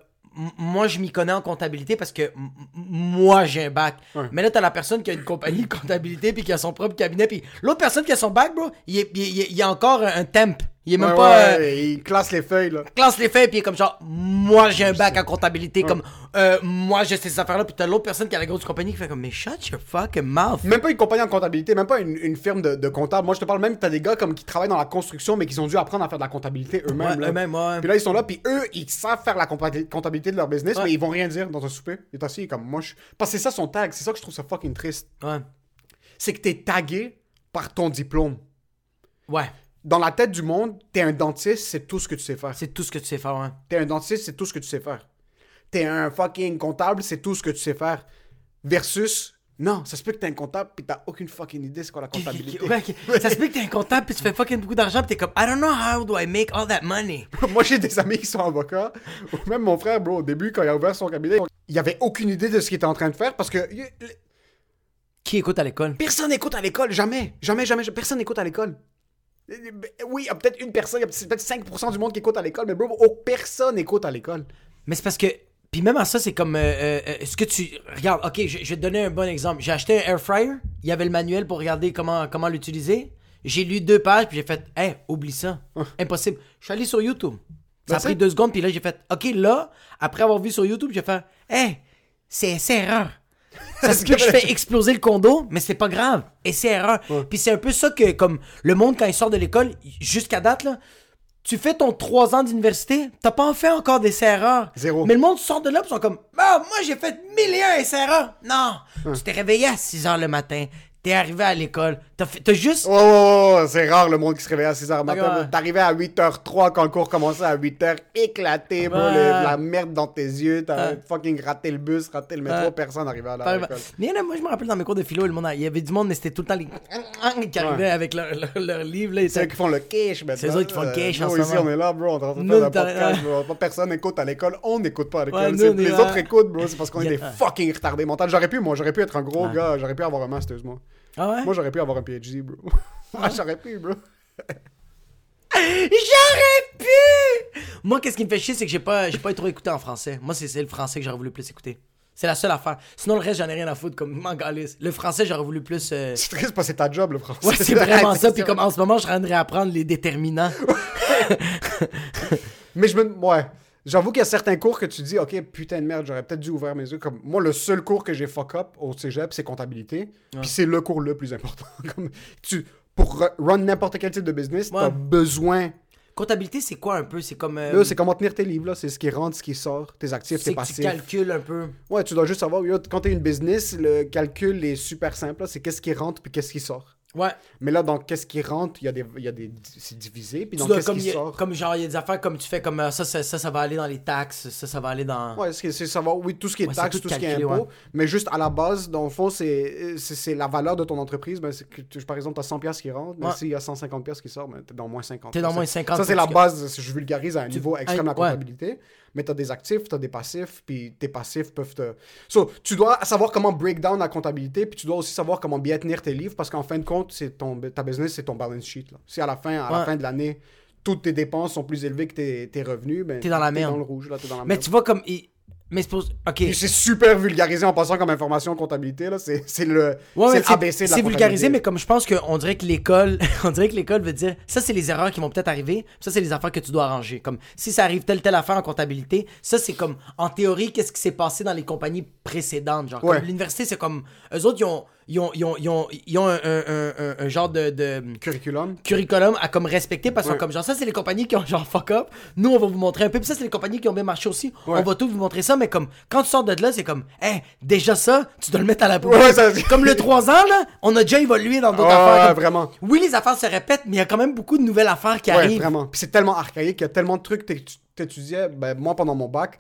moi, je m'y connais en comptabilité parce que moi, j'ai un bac. Ouais. Mais là, t'as la personne qui a une compagnie de comptabilité puis qui a son propre cabinet. Puis l'autre personne qui a son bac, bro, il il est encore un temp. Il est même Ouais, pas. ouais, euh, il classe les feuilles, là. classe les faits, puis il est comme genre, moi j'ai un bac en comptabilité, comme, euh, moi j'ai ces affaires-là, puis t'as l'autre personne qui a la grosse compagnie qui fait comme, mais shut your fucking mouth. Même pas une compagnie en comptabilité, même pas une, une firme de, de comptable. Moi, je te parle même, t'as des gars comme qui travaillent dans la construction, mais qui ont dû apprendre à faire de la comptabilité eux-mêmes. Ouais, là. eux-mêmes, ouais. Puis là, ils sont là, puis eux, ils savent faire la compta- comptabilité de leur business, mais ils vont rien dire dans un souper. Il est assis, comme moi. Je... Parce que c'est ça son tag, c'est ça que je trouve ça fucking triste. Ouais. C'est que t'es tagué par ton diplôme. Ouais. Dans la tête du monde, t'es un dentiste, c'est tout ce que tu sais faire. C'est tout ce que tu sais faire, ouais. T'es un dentiste, c'est tout ce que tu sais faire. T'es un fucking comptable, c'est tout ce que tu sais faire. Versus, non, ça se peut que t'es un comptable puis t'as aucune fucking idée c'est quoi la comptabilité. Ouais. Ça se peut que t'es un comptable, puis tu fais fucking beaucoup d'argent, puis t'es comme, I don't know how do I make all that money. Moi, j'ai des amis qui sont avocats. ou Même mon frère, bro, au début, quand il a ouvert son cabinet, il avait aucune idée de ce qu'il était en train de faire parce que Qui écoute à l'école? personne n'écoute à l'école. Jamais. Jamais, jamais. jamais. Personne n'écoute à l'école. Oui, il y a peut-être une personne, il y a peut-être 5% du monde qui écoute à l'école, mais bro, oh, personne n'écoute à l'école. Mais c'est parce que. Puis même à ça, c'est comme. euh, euh, euh, Est-ce que tu. Regarde, ok, je, je vais te donner un bon exemple. J'ai acheté un air fryer. Il y avait le manuel pour regarder comment, comment l'utiliser. J'ai lu deux pages, puis j'ai fait, hey, oublie ça. Impossible. Je suis allé sur YouTube. Ça a pris deux secondes, puis là, j'ai fait, ok, là, après avoir vu sur YouTube, j'ai fait, hey, c'est c'est erreur. Ça se peut que je fais exploser le condo, mais c'est pas grave. Et c'est erreur. Puis c'est un peu ça que, comme, le monde, quand il sort de l'école, jusqu'à date, là, tu fais ton trois ans d'université, t'as pas fait encore des erreurs. Zéro. Mais le monde sort de là, ils sont comme, ah, moi j'ai fait mille et un erreurs. Non, tu t'es réveillé à 6 heures le matin, t'es arrivé à l'école, t'as fait- t'as juste. Oh, oh, oh, c'est rare le monde qui se réveille à 6h matin. Ouais. bro. T'arrivais à 8h03 quand le cours commençait à 8h, éclaté, Ouais. le- la merde dans tes yeux, t'as Ouais. fucking raté le bus, raté le métro, personne n'arrivait à la-. Mais là, moi, je me rappelle dans mes cours de philo, le monde, il y avait du monde, mais c'était tout le temps les. qui arrivaient avec leur, leur, leur livre, là. C'est eux qui font le cash maintenant. C'est eux qui font le cash en Nous, ici, on est là, bro, on est en train de podcast, bro. Personne n'écoute à l'école, on n'écoute pas à l'école. Nous, les là. autres écoutent, bro, c'est parce qu'on est des fucking retardés mentaux. J'aurais pu, moi, j'aurais pu être un gros gars, j'aurais pu avoir un master's, moi. Ah ouais? Moi, j'aurais pu avoir un PhD, bro. Moi, j'aurais pu, bro. J'aurais pu! Moi, qu'est-ce qui me fait chier, c'est que j'ai pas, j'ai pas trop écouté en français. Moi, c'est c'est le français que j'aurais voulu plus écouter. C'est la seule affaire. Sinon, le reste, j'en ai rien à foutre, comme m'en calisse. Le français, j'aurais voulu plus. euh, C'est triste parce que c'est ta job, le français. Ouais, c'est vraiment ça. Puis comme en ce moment, je train de réapprendre les déterminants. Mais je me. Ouais. J'avoue qu'il y a certains cours que tu dis, ok, putain de merde, j'aurais peut-être dû ouvrir mes yeux. Comme moi, le seul cours que j'ai fuck up au cégep, c'est comptabilité. Puis c'est le cours le plus important. Comme tu pour run n'importe quel type de business, t'as Ouais. besoin. Comptabilité, c'est quoi un peu? C'est comme. euh, c'est comment tenir tes livres, là. C'est ce qui rentre, ce qui sort, tes actifs, tes que tu passifs. calcules un peu. Ouais, tu dois juste savoir, quand t'es une business, le calcul est super simple, là. C'est qu'est-ce qui rentre puis qu'est-ce qui sort. Ouais. Mais là, dans qu'est-ce qui rentre, il y a des, il y a des, c'est divisé, puis dois- qu'est-ce qui sort? comme genre, il y a des affaires comme tu fais, comme euh, ça, ça, ça, ça va aller dans les taxes, ça, ça va aller dans. Ouais, c'est c'est savoir, oui, tout ce qui est Ouais, taxes, tout ce qui est impôt, ouais. mais juste à la base, dans le fond, c'est c'est- c'est la valeur de ton entreprise. Ben, c'est que tu- par exemple, tu as 100 pièces qui rentrent, mais Ouais. s'il y a 150 pièces qui sortent, ben, tu es dans moins 50. T'es dans Ça, moins c'est- 50. Ça, c'est la base, je vulgarise à un niveau extrême la comptabilité. Mais tu as des actifs, tu as des passifs, puis tes passifs peuvent te. So, tu dois savoir comment break down la comptabilité, puis tu dois aussi savoir comment bien tenir tes livres, parce qu'en fin de compte, c'est ton, ta business, c'est ton balance sheet. Là. Si à la fin, à la fin de l'année, toutes tes dépenses sont plus élevées que tes, tes revenus, ben, T'es dans la merde. dans le rouge, là, t'es dans la Mais merde. tu vois, comme. il- Mais c'est super vulgarisé en passant comme information en comptabilité. là. C'est c'est le, Ouais, ABC de la C'est vulgarisé, mais comme je pense qu'on dirait que l'école, on dirait que l'école veut dire, ça c'est les erreurs qui vont peut-être arriver, ça c'est les affaires que tu dois arranger. Comme si ça arrive telle telle affaire en comptabilité, ça c'est comme en théorie qu'est-ce qui s'est passé dans les compagnies précédentes, genre. Ouais. L'université c'est comme eux autres ils ont ils ont ils ont ils ont, ils ont un, un, un- genre de, de Curriculum. curriculum à comme respecter parce qu'ils Ouais. comme genre ça c'est les compagnies qui ont genre fuck up nous on va vous montrer un peu puis ça c'est les compagnies qui ont bien marché aussi Ouais. on va tout vous montrer ça mais comme quand tu sors de là c'est comme hey déjà ça tu dois le mettre à la poubelle Ouais, ça- comme le 3 ans là on a déjà évolué dans d'autres affaires comme- vraiment. oui les affaires se répètent mais il y a quand même beaucoup de nouvelles affaires qui arrivent vraiment. Puis c'est tellement archaïque, il y a tellement de trucs que tu t'étudiais. Ben, moi, pendant mon bac,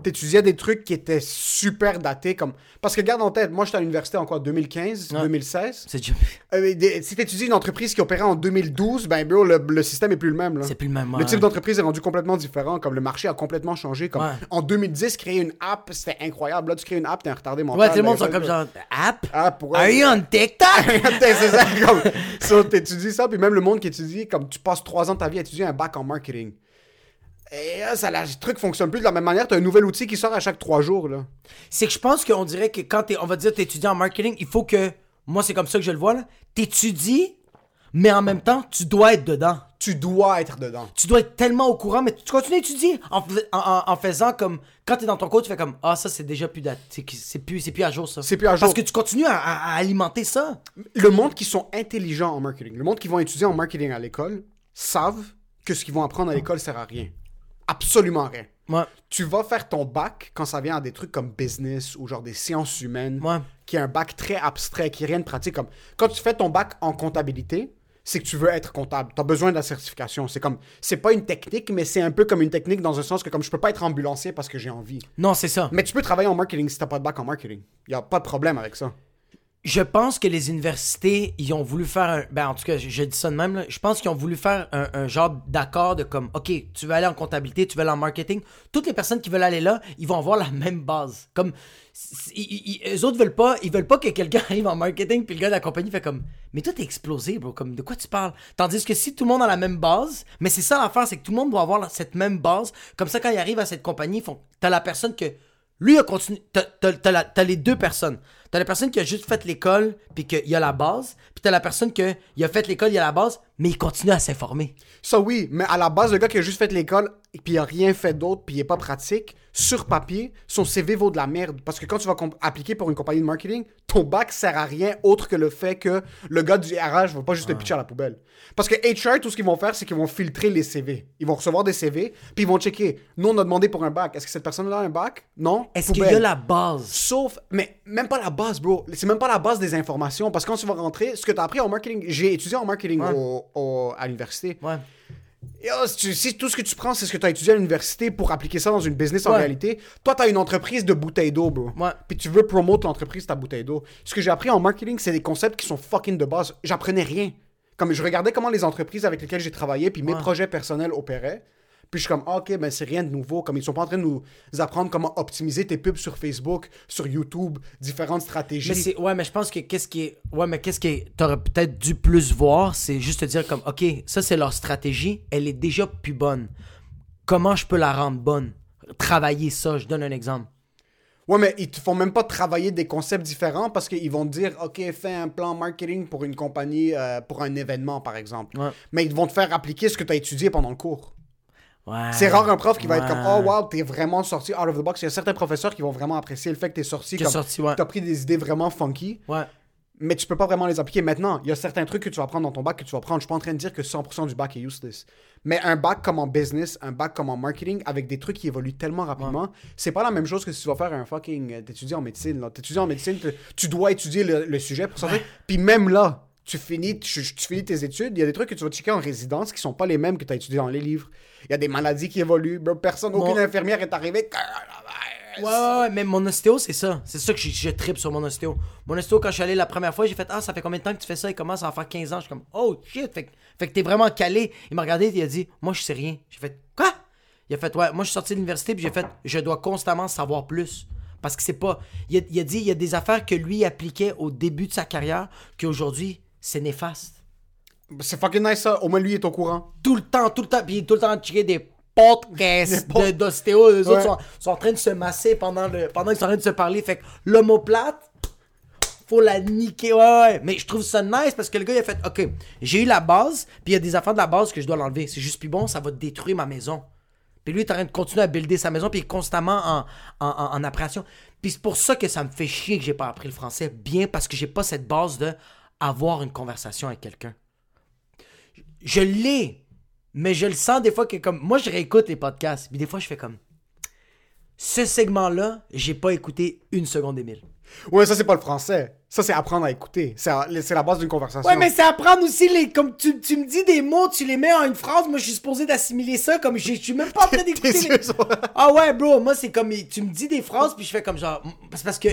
t'étudiais des trucs qui étaient super datés. comme Parce que garde en tête, moi, j'étais à l'université en quoi 2015, Ouais. 2016. c'est déjà- Euh, des- si t'étudies une entreprise qui opérait en 2012, ben, bro, le, le système est plus le même. C'est plus le même Le ouais. type d'entreprise est rendu complètement différent, comme le marché a complètement changé. Comme Ouais. En 2010, créer une app, c'était incroyable. Là, tu crées une app, t'es un retardé mental. ouais tout le monde Ben, sont comme genre app? Ah, pour are you on TikTok? C'est ça, comme, so, t'étudies ça, puis même le monde qui étudie, comme tu passes trois ans de ta vie à étudier un bac en marketing. Et là, ça, le truc fonctionne plus de la même manière. T'as un nouvel outil qui sort à chaque trois jours, là. c'est que je pense qu'on dirait que quand t'es, on va dire, t'es étudiant en marketing, il faut que, moi c'est comme ça que je le vois là, t'étudies, mais en même temps, tu dois être dedans. Tu dois être dedans. Tu dois être tellement au courant, mais tu continues à étudier en, fais- en, en- en faisant comme, quand t'es dans ton cours, tu fais comme, ah ça c'est déjà plus, dat- c'est, c'est plus, c'est plus à jour ça. C'est plus à jour. Parce que tu continues à, à- à alimenter ça. Le monde qui sont intelligents en marketing, le monde qui vont étudier en marketing à l'école, savent que ce qu'ils vont apprendre à l'école sert à rien. Absolument rien. Ouais, Tu vas faire ton bac quand ça vient à des trucs comme business ou genre des sciences humaines. ouais. qui est un bac très abstrait, qui est rien de pratique. Comme quand tu fais ton bac en comptabilité, c'est que tu veux être comptable. Tu as besoin de la certification. C'est comme, c'est pas une technique, mais c'est un peu comme une technique dans un sens que comme je peux pas être ambulancier parce que j'ai envie. Non, c'est ça. Mais tu peux travailler en marketing si t'as pas de bac en marketing. Y a pas de problème avec ça. Je pense que les universités, ils ont voulu faire un. Ben, en tout cas, je, dis ça de même. Je pense qu'ils ont voulu faire un, genre d'accord de comme, OK, tu veux aller en comptabilité, tu veux aller en marketing. Toutes les personnes qui veulent aller là, ils vont avoir la même base. Comme, ils, eux autres veulent pas, ils veulent pas que quelqu'un arrive en marketing puis le gars de la compagnie fait comme, mais toi t'es explosé, bro. Comme, de quoi tu parles? Tandis que si tout le monde a la même base, mais c'est ça l'affaire, c'est que tout le monde doit avoir cette même base. Comme ça, quand ils arrivent à cette compagnie, ils font, t'as la personne que. Lui a continué. T'as, t'as les deux personnes. T'as la personne qui a juste fait l'école, puis qu'il a la base. Puis t'as la personne qui a fait l'école, il a la base, mais il continue à s'informer. Ça oui, mais à la base, le gars qui a juste fait l'école et puis il a rien fait d'autre puis il est pas pratique, sur papier, son CV vaut de la merde. Parce que quand tu vas appliquer pour une compagnie de marketing, ton bac sert à rien autre que le fait que le gars du RH va pas juste te pitcher à la poubelle. Parce que HR, tout ce qu'ils vont faire, c'est qu'ils vont filtrer les CV. Ils vont recevoir des CV, puis ils vont checker. Nous, on a demandé pour un bac. Est-ce que cette personne-là a un bac? Non? Est-ce qu'il y a la base? Sauf, mais même pas la base, bro. C'est même pas la base des informations. Parce que quand tu vas rentrer, ce que tu as appris en marketing, j'ai étudié en marketing Ouais. au- au- à l'université. Ouais. Yo, si, tu- si tout ce que tu prends, c'est ce que tu as étudié à l'université pour appliquer ça dans une business en réalité, toi, tu as une entreprise de bouteilles d'eau, bro. Ouais. Puis tu veux promouvoir l'entreprise, ta bouteille d'eau. Ce que j'ai appris en marketing, c'est des concepts qui sont fucking de base. J'apprenais rien. Comme je regardais comment les entreprises avec lesquelles j'ai travaillé, puis mes projets personnels opéraient. Puis je suis comme, ah, ok, ben c'est rien de nouveau. Comme ils sont pas en train de nous apprendre comment optimiser tes pubs sur Facebook, sur YouTube, différentes stratégies. Mais c'est, ouais, mais je pense que qu'est-ce qui est, ouais, mais qu'est-ce qui t'aurais peut-être dû plus voir, c'est juste te dire comme, ok, ça c'est leur stratégie, elle est déjà plus bonne. Comment je peux la rendre bonne? Travailler ça, je donne un exemple. Ouais, mais ils te font même pas travailler des concepts différents parce qu'ils vont te dire, OK, fais un plan marketing pour une compagnie, euh, pour un événement, par exemple. Ouais. Mais ils vont te faire appliquer ce que tu as étudié pendant le cours. Ouais. C'est rare un prof qui va être comme, oh wow, t'es vraiment sorti out of the box. Il y a certains professeurs qui vont vraiment apprécier le fait que t'es sorti comme, sorti, ouais. t'as pris des idées vraiment funky. Mais tu peux pas vraiment les appliquer maintenant. Il y a certains trucs que tu vas prendre dans ton bac que tu vas prendre. Je suis pas en train de dire que 100% du bac est useless. Mais un bac comme en business, un bac comme en marketing, avec des trucs qui évoluent tellement rapidement, c'est pas la même chose que si tu vas faire un fucking. euh, T'étudies en médecine. T'étudies en médecine, tu- tu dois étudier le, le sujet pour sortir. Puis même là, tu finis, tu, tu finis tes études, il y a des trucs que tu vas checker en résidence qui sont pas les mêmes que tu as étudié dans les livres. Il y a des maladies qui évoluent. Personne, aucune infirmière est arrivée. Ouais, ouais, ouais, mais mon ostéo, c'est ça. C'est ça que je, je tripe sur mon ostéo. Mon ostéo, quand je suis allé la première fois, j'ai fait Ah, ça fait combien de temps que tu fais ça? Il commence à en faire 15 ans. Je suis comme Oh shit. Fait, que- fait que t'es vraiment calé. Il m'a regardé et il a dit Moi, je sais rien. J'ai fait Quoi? Il a fait Ouais, moi, je suis sorti de l'université puis j'ai fait Je dois constamment savoir plus. Parce que c'est pas. Il a, il a dit Il y a des affaires que lui appliquait au début de sa carrière qu'aujourd'hui, c'est néfaste. C'est fucking nice ça. Au moins lui est au courant. Tout le temps, tout le temps. Puis il est tout le temps checker des podcasts d'ostéo. Eux Ouais. autres sont, sont en train de se masser pendant, le, pendant qu'ils sont en train de se parler. Fait que l'homoplate, faut la niquer. Ouais, ouais. Mais je trouve ça nice parce que le gars, il a fait Ok, j'ai eu la base, puis il y a des affaires de la base que je dois l'enlever. C'est juste plus bon, ça va détruire ma maison. Puis lui, il est en train de continuer à builder sa maison, puis il est constamment en, en, en, en appréhension. Puis c'est pour ça que ça me fait chier que j'ai pas appris le français bien, parce que j'ai pas cette base de avoir une conversation avec quelqu'un. Je l'ai, mais je le sens des fois que comme. Moi, je réécoute les podcasts, puis des fois, je fais comme. Ce segment-là, j'ai pas écouté une seconde des mille. Ouais, ça c'est pas le français. Ça c'est apprendre à écouter. C'est la base d'une conversation. Ouais, mais c'est apprendre aussi les. Comme tu, tu me dis des mots, tu les mets en une phrase. Moi, je suis supposé d'assimiler ça. Comme je suis même pas en train d'écouter. Les- Ah ouais, bro. Moi, c'est comme. Tu me dis des phrases, puis je fais comme genre. C'est parce que.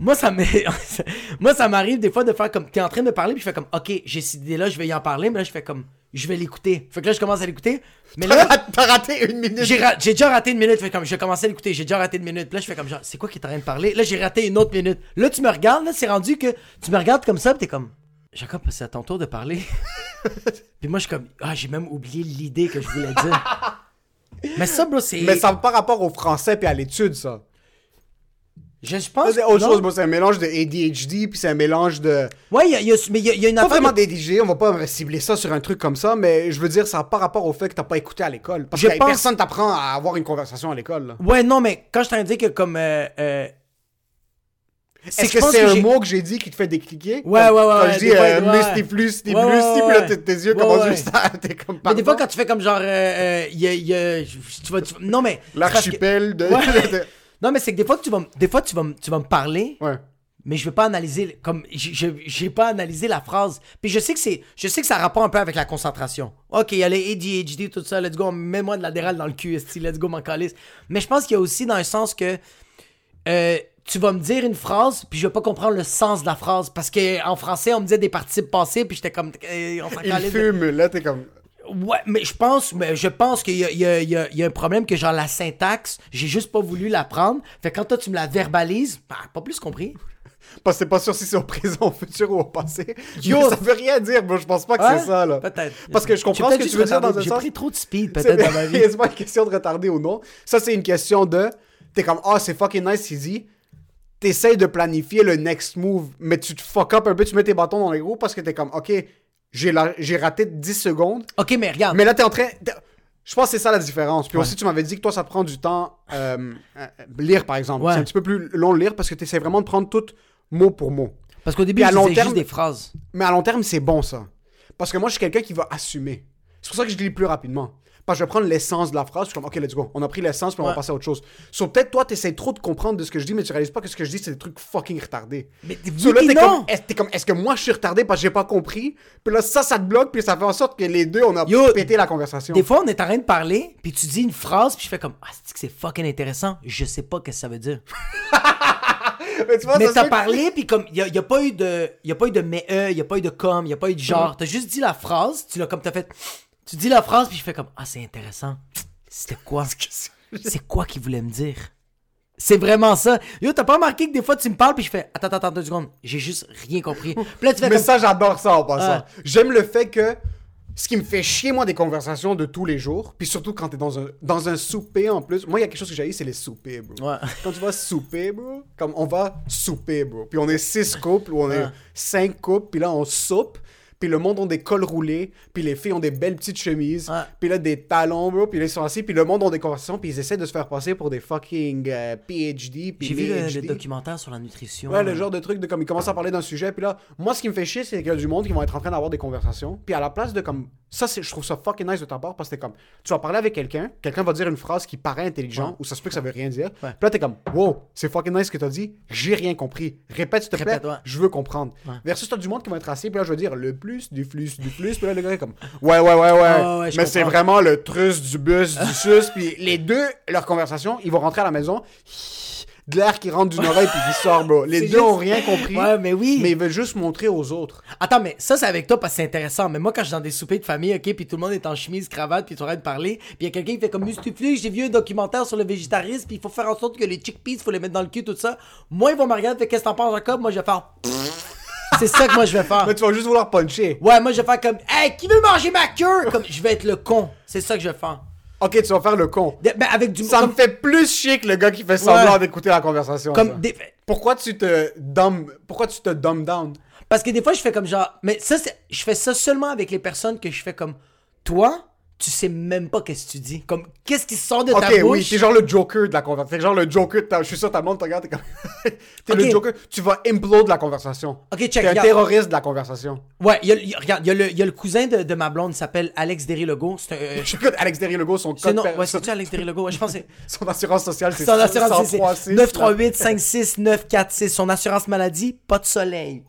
Moi, ça moi, ça m'arrive des fois de faire comme. T'es en train de me parler, puis je fais comme. Ok, j'ai cette idée-là, je vais y en parler. Mais là, je fais comme. Je vais l'écouter. Fait que là, je commence à l'écouter. Mais T'as là. T'as raté une minute. J'ai, ra- j'ai déjà raté une minute, fait comme je commencer à l'écouter, j'ai déjà raté une minute. Puis là, je fais comme genre, c'est quoi qui est en train de parler? Là, j'ai raté une autre minute. Là, tu me regardes, là, c'est rendu que tu me regardes comme ça, puis t'es comme, Jacob, c'est à ton tour de parler. puis moi, je suis comme, ah, j'ai même oublié l'idée que je voulais dire. Mais ça, bro, c'est. Mais ça n'a pas rapport au français puis à l'étude, ça. Je, pense. C'est autre chose. C'est un mélange de ADHD puis c'est un mélange de. Ouais, y a, y a- mais il y a, il y a une Pas affaire. vraiment de- d'ADHD, on va pas cibler ça sur un truc comme ça, mais je veux dire, ça pas rapport au fait que t'as pas écouté à l'école. Parce Je que pense- personne t'apprend à avoir une conversation à l'école. Ouais, non, mais quand je t'ai dit que comme. euh, euh, Est-ce que c'est un mot que j'ai dit qui te fait décliquer? Ouais, ouais, ouais, Quand ouais, je dis euh, ouais. Plus, Ouais, plus, là, tes yeux commencent juste à. T'es comme. Mais des fois, quand tu fais comme genre. euh, euh, il y a. il y a- tu vas, tu vas- Non, mais. que- L'archipel de. Non, mais c'est que des fois, que tu vas, m- des fois tu, vas, m- tu vas me parler, Ouais. mais je vais pas analyser. Comme, j- je j'ai pas analysé la phrase. Puis je sais que c'est, je sais que ça a rapport un peu avec la concentration. Ok, il y a les ADHD, tout ça, let's go, mets-moi de l'adéral dans le cul, esti, let's go, calice. Mais je pense qu'il y a aussi dans un sens que euh, tu vas me dire une phrase, puis je vais pas comprendre le sens de la phrase. Parce que en français, on me disait des participes passés, puis j'étais comme. euh, on s'en Il calisse de- fume, là, t'es comme. Ouais, mais je pense, mais je pense qu'il y a, il y, a, il y, a, il y a un problème que genre la syntaxe, j'ai juste pas voulu l'apprendre. Fait que quand toi tu me la verbalises, bah, pas plus compris. Parce que t'es pas sûr si c'est au présent, au futur ou au passé. Yo! Mais ça veut rien dire, bro. Je pense pas que Ouais? c'est ça, là. Peut-être. Parce que je comprends J'ai ce que tu veux dire dans un J'ai sens. pris trop de speed C'est peut-être dans ma vie. c'est pas une question de retarder ou non. Ça, c'est une question de. T'es comme, ah, c'est fucking nice, il dit. T'essayes de planifier le next move, mais tu te fuck up un peu, tu mets tes bâtons dans les roues parce que t'es comme, ok, j'ai la- raté 10 secondes, Ok, mais regarde. mais là, t'es en train. Je pense que c'est ça la différence. Puis aussi, tu m'avais dit que toi, ça te prend du temps. euh, euh, lire, par exemple. Ouais. C'est un petit peu plus long de lire parce que t'essaies vraiment de prendre tout mot pour mot. Parce qu'au début, terme- juste des phrases. Mais à long terme, c'est bon ça. Parce que moi, je suis quelqu'un qui va assumer. C'est pour ça que je lis plus rapidement. Parce que je vais prendre l'essence de la phrase, je suis comme, ok, let's go. On a pris l'essence, puis on Ouais. va passer à autre chose. So, peut-être toi, t'essaies trop de comprendre de ce que je dis, mais tu réalises pas que ce que je dis, c'est des trucs fucking retardés. Mais So, là, t'es non. comme, est-ce, t'es comme, est-ce que moi, je suis retardé parce que j'ai pas compris? Puis là, ça, ça te bloque, puis ça fait en sorte que les deux, on a Yo, pété la conversation. Des fois, on est en train de parler, puis tu dis une phrase, puis je fais comme Ah, c'est que c'est fucking intéressant? Je sais pas qu'est-ce que ça veut dire. mais tu vois, mais t'as parlé, puis comme, il y a, y a pas eu de, y a pas eu de mais euh, y a pas eu de comme, y a pas eu de genre. T'as juste dit la phrase, tu l'as comme t'as fait, tu dis la phrase, puis je fais comme, ah, c'est intéressant. C'était quoi? C'est quoi qu'il voulait me dire? C'est vraiment ça. Yo, t'as pas remarqué que des fois tu me parles, puis je fais, attends, attends, attends deux secondes, j'ai juste rien compris. Puis là, tu fais Mais comme, ça, j'adore ça en passant. Ouais. J'aime le fait que ce qui me fait chier, moi, des conversations de tous les jours, puis surtout quand t'es dans un, dans un souper en plus. Moi, il y a quelque chose que j'ai, c'est les soupers, bro. Ouais. Quand tu vas souper, bro, comme on va souper, bro. Puis on est six couples ou on est Ouais. cinq couples, puis là, on soupe. Puis le monde ont des cols roulés, puis les filles ont des belles petites chemises, Ouais. puis là des talons, bro, puis là ils sont assis, puis le monde ont des conversations, puis ils essaient de se faire passer pour des fucking euh, PhD, puis J'ai vu le, le PhD. documentaire sur la nutrition. Ouais, le genre de truc de comme ils commencent à parler d'un sujet, puis là, moi ce qui me fait chier, c'est qu'il y a du monde qui vont être en train d'avoir des conversations, puis à la place de comme ça, c'est, je trouve ça fucking nice de ta part parce que t'es comme tu vas parler avec quelqu'un, quelqu'un va dire une phrase qui paraît intelligent ou ça se peut que ça veut rien dire, puis là t'es comme wow, c'est fucking nice ce que t'as dit, j'ai rien compris, répète s'il te plaît, je veux comprendre. Versus t'as du monde qui va être assis, puis là je veux dire le plus du plus du plus, puis là le gars est comme ouais ouais ouais ouais, mais c'est vraiment le trus du bus du sus, puis les deux leur conversation, ils vont rentrer à la maison. De l'air qui rentre d'une oreille puis qui sort, bro. Les deux ont rien compris. Ouais, mais oui. Mais ils veulent juste montrer aux autres. Attends, mais ça, c'est avec toi parce que c'est intéressant. Mais moi, quand je suis dans des soupers de famille, ok, puis tout le monde est en chemise, cravate, puis tu arrêtes de parler, puis il y a quelqu'un qui fait comme Mustuflu, j'ai vu un documentaire sur le végétarisme, puis il faut faire en sorte que les chickpeas, faut les mettre dans le cul, tout ça. Moi, ils vont me regarder, fait qu'est-ce que t'en penses, Jacob? Moi, je vais faire. C'est ça que moi, je vais faire. Mais tu vas juste vouloir puncher. Ouais, moi, je vais faire comme, hey, qui veut manger ma queue? Comme, je vais être le con. C'est ça que je vais faire. Ok, tu vas faire le con. De- ben, avec du. Ça comme, me fait plus chier que le gars qui fait semblant Ouais. d'écouter la conversation. ça. comme des- Pourquoi tu te dumb... Pourquoi tu te dumb down? Parce que des fois, je fais comme genre. Mais ça, c'est- je fais ça seulement avec les personnes que je fais comme. Toi, tu sais même pas qu'est-ce que tu dis. Comme, qu'est-ce qui sort de ta Ok, bouche? oui, t'es genre le Joker de la conversation. T'es genre le Joker, de ta- je suis sûr, ta monde te regarde, t'es comme... t'es Ok. le Joker, tu vas implode la conversation. Ok, check, T'es un terroriste de la conversation. Ouais, y a, y a- regarde, il y, a le- il y a le cousin de, de ma blonde, il s'appelle Alex Derry-Legault. C'est un. euh, Alex Derry-Legault, son code... non, ouais, c'est-tu Alex Derry-Legault? Ouais, je pense que c'est. Son assurance sociale, c'est Son assurance, c'est 103,6, 938 56 946. Son assurance maladie, pas de soleil.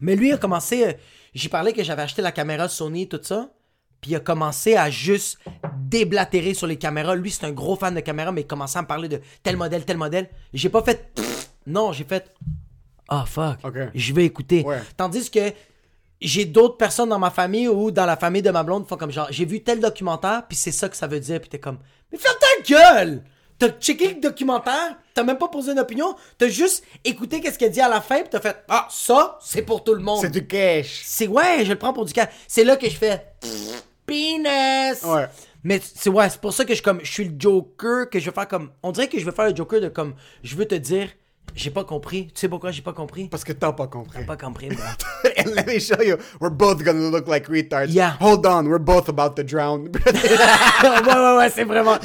Mais lui a commencé. euh, J'ai parlé que j'avais acheté la caméra Sony, tout ça. Puis il a commencé à juste déblatérer sur les caméras. Lui, c'est un gros fan de caméra, mais il commençait à me parler de tel modèle, tel modèle. J'ai pas fait. pfff. Non, j'ai fait. Ah, fuck. Ok. Je vais écouter. Ouais. Tandis que j'ai d'autres personnes dans ma famille ou dans la famille de ma blonde font comme genre, j'ai vu tel documentaire, puis c'est ça que ça veut dire, puis t'es comme, mais ferme ta gueule! T'as checké le documentaire, t'as même pas posé une opinion, t'as juste écouté qu'est-ce qu'elle dit à la fin, puis t'as fait, ah, ça, c'est pour tout le monde. C'est du cash. C'est ouais, je le prends pour du cas. C'est là que je fais, penis! Ouais. Mais c'est ouais, c'est pour ça que je comme je suis le Joker que je vais faire comme on dirait que je vais faire le Joker de comme je veux te dire j'ai pas compris. Tu sais pourquoi j'ai pas compris? Parce que t'as pas compris. Pas compris. bro. And let me show you. We're both gonna look like retards. Yeah. Hold on, we're both about to drown. ouais ouais ouais, c'est vraiment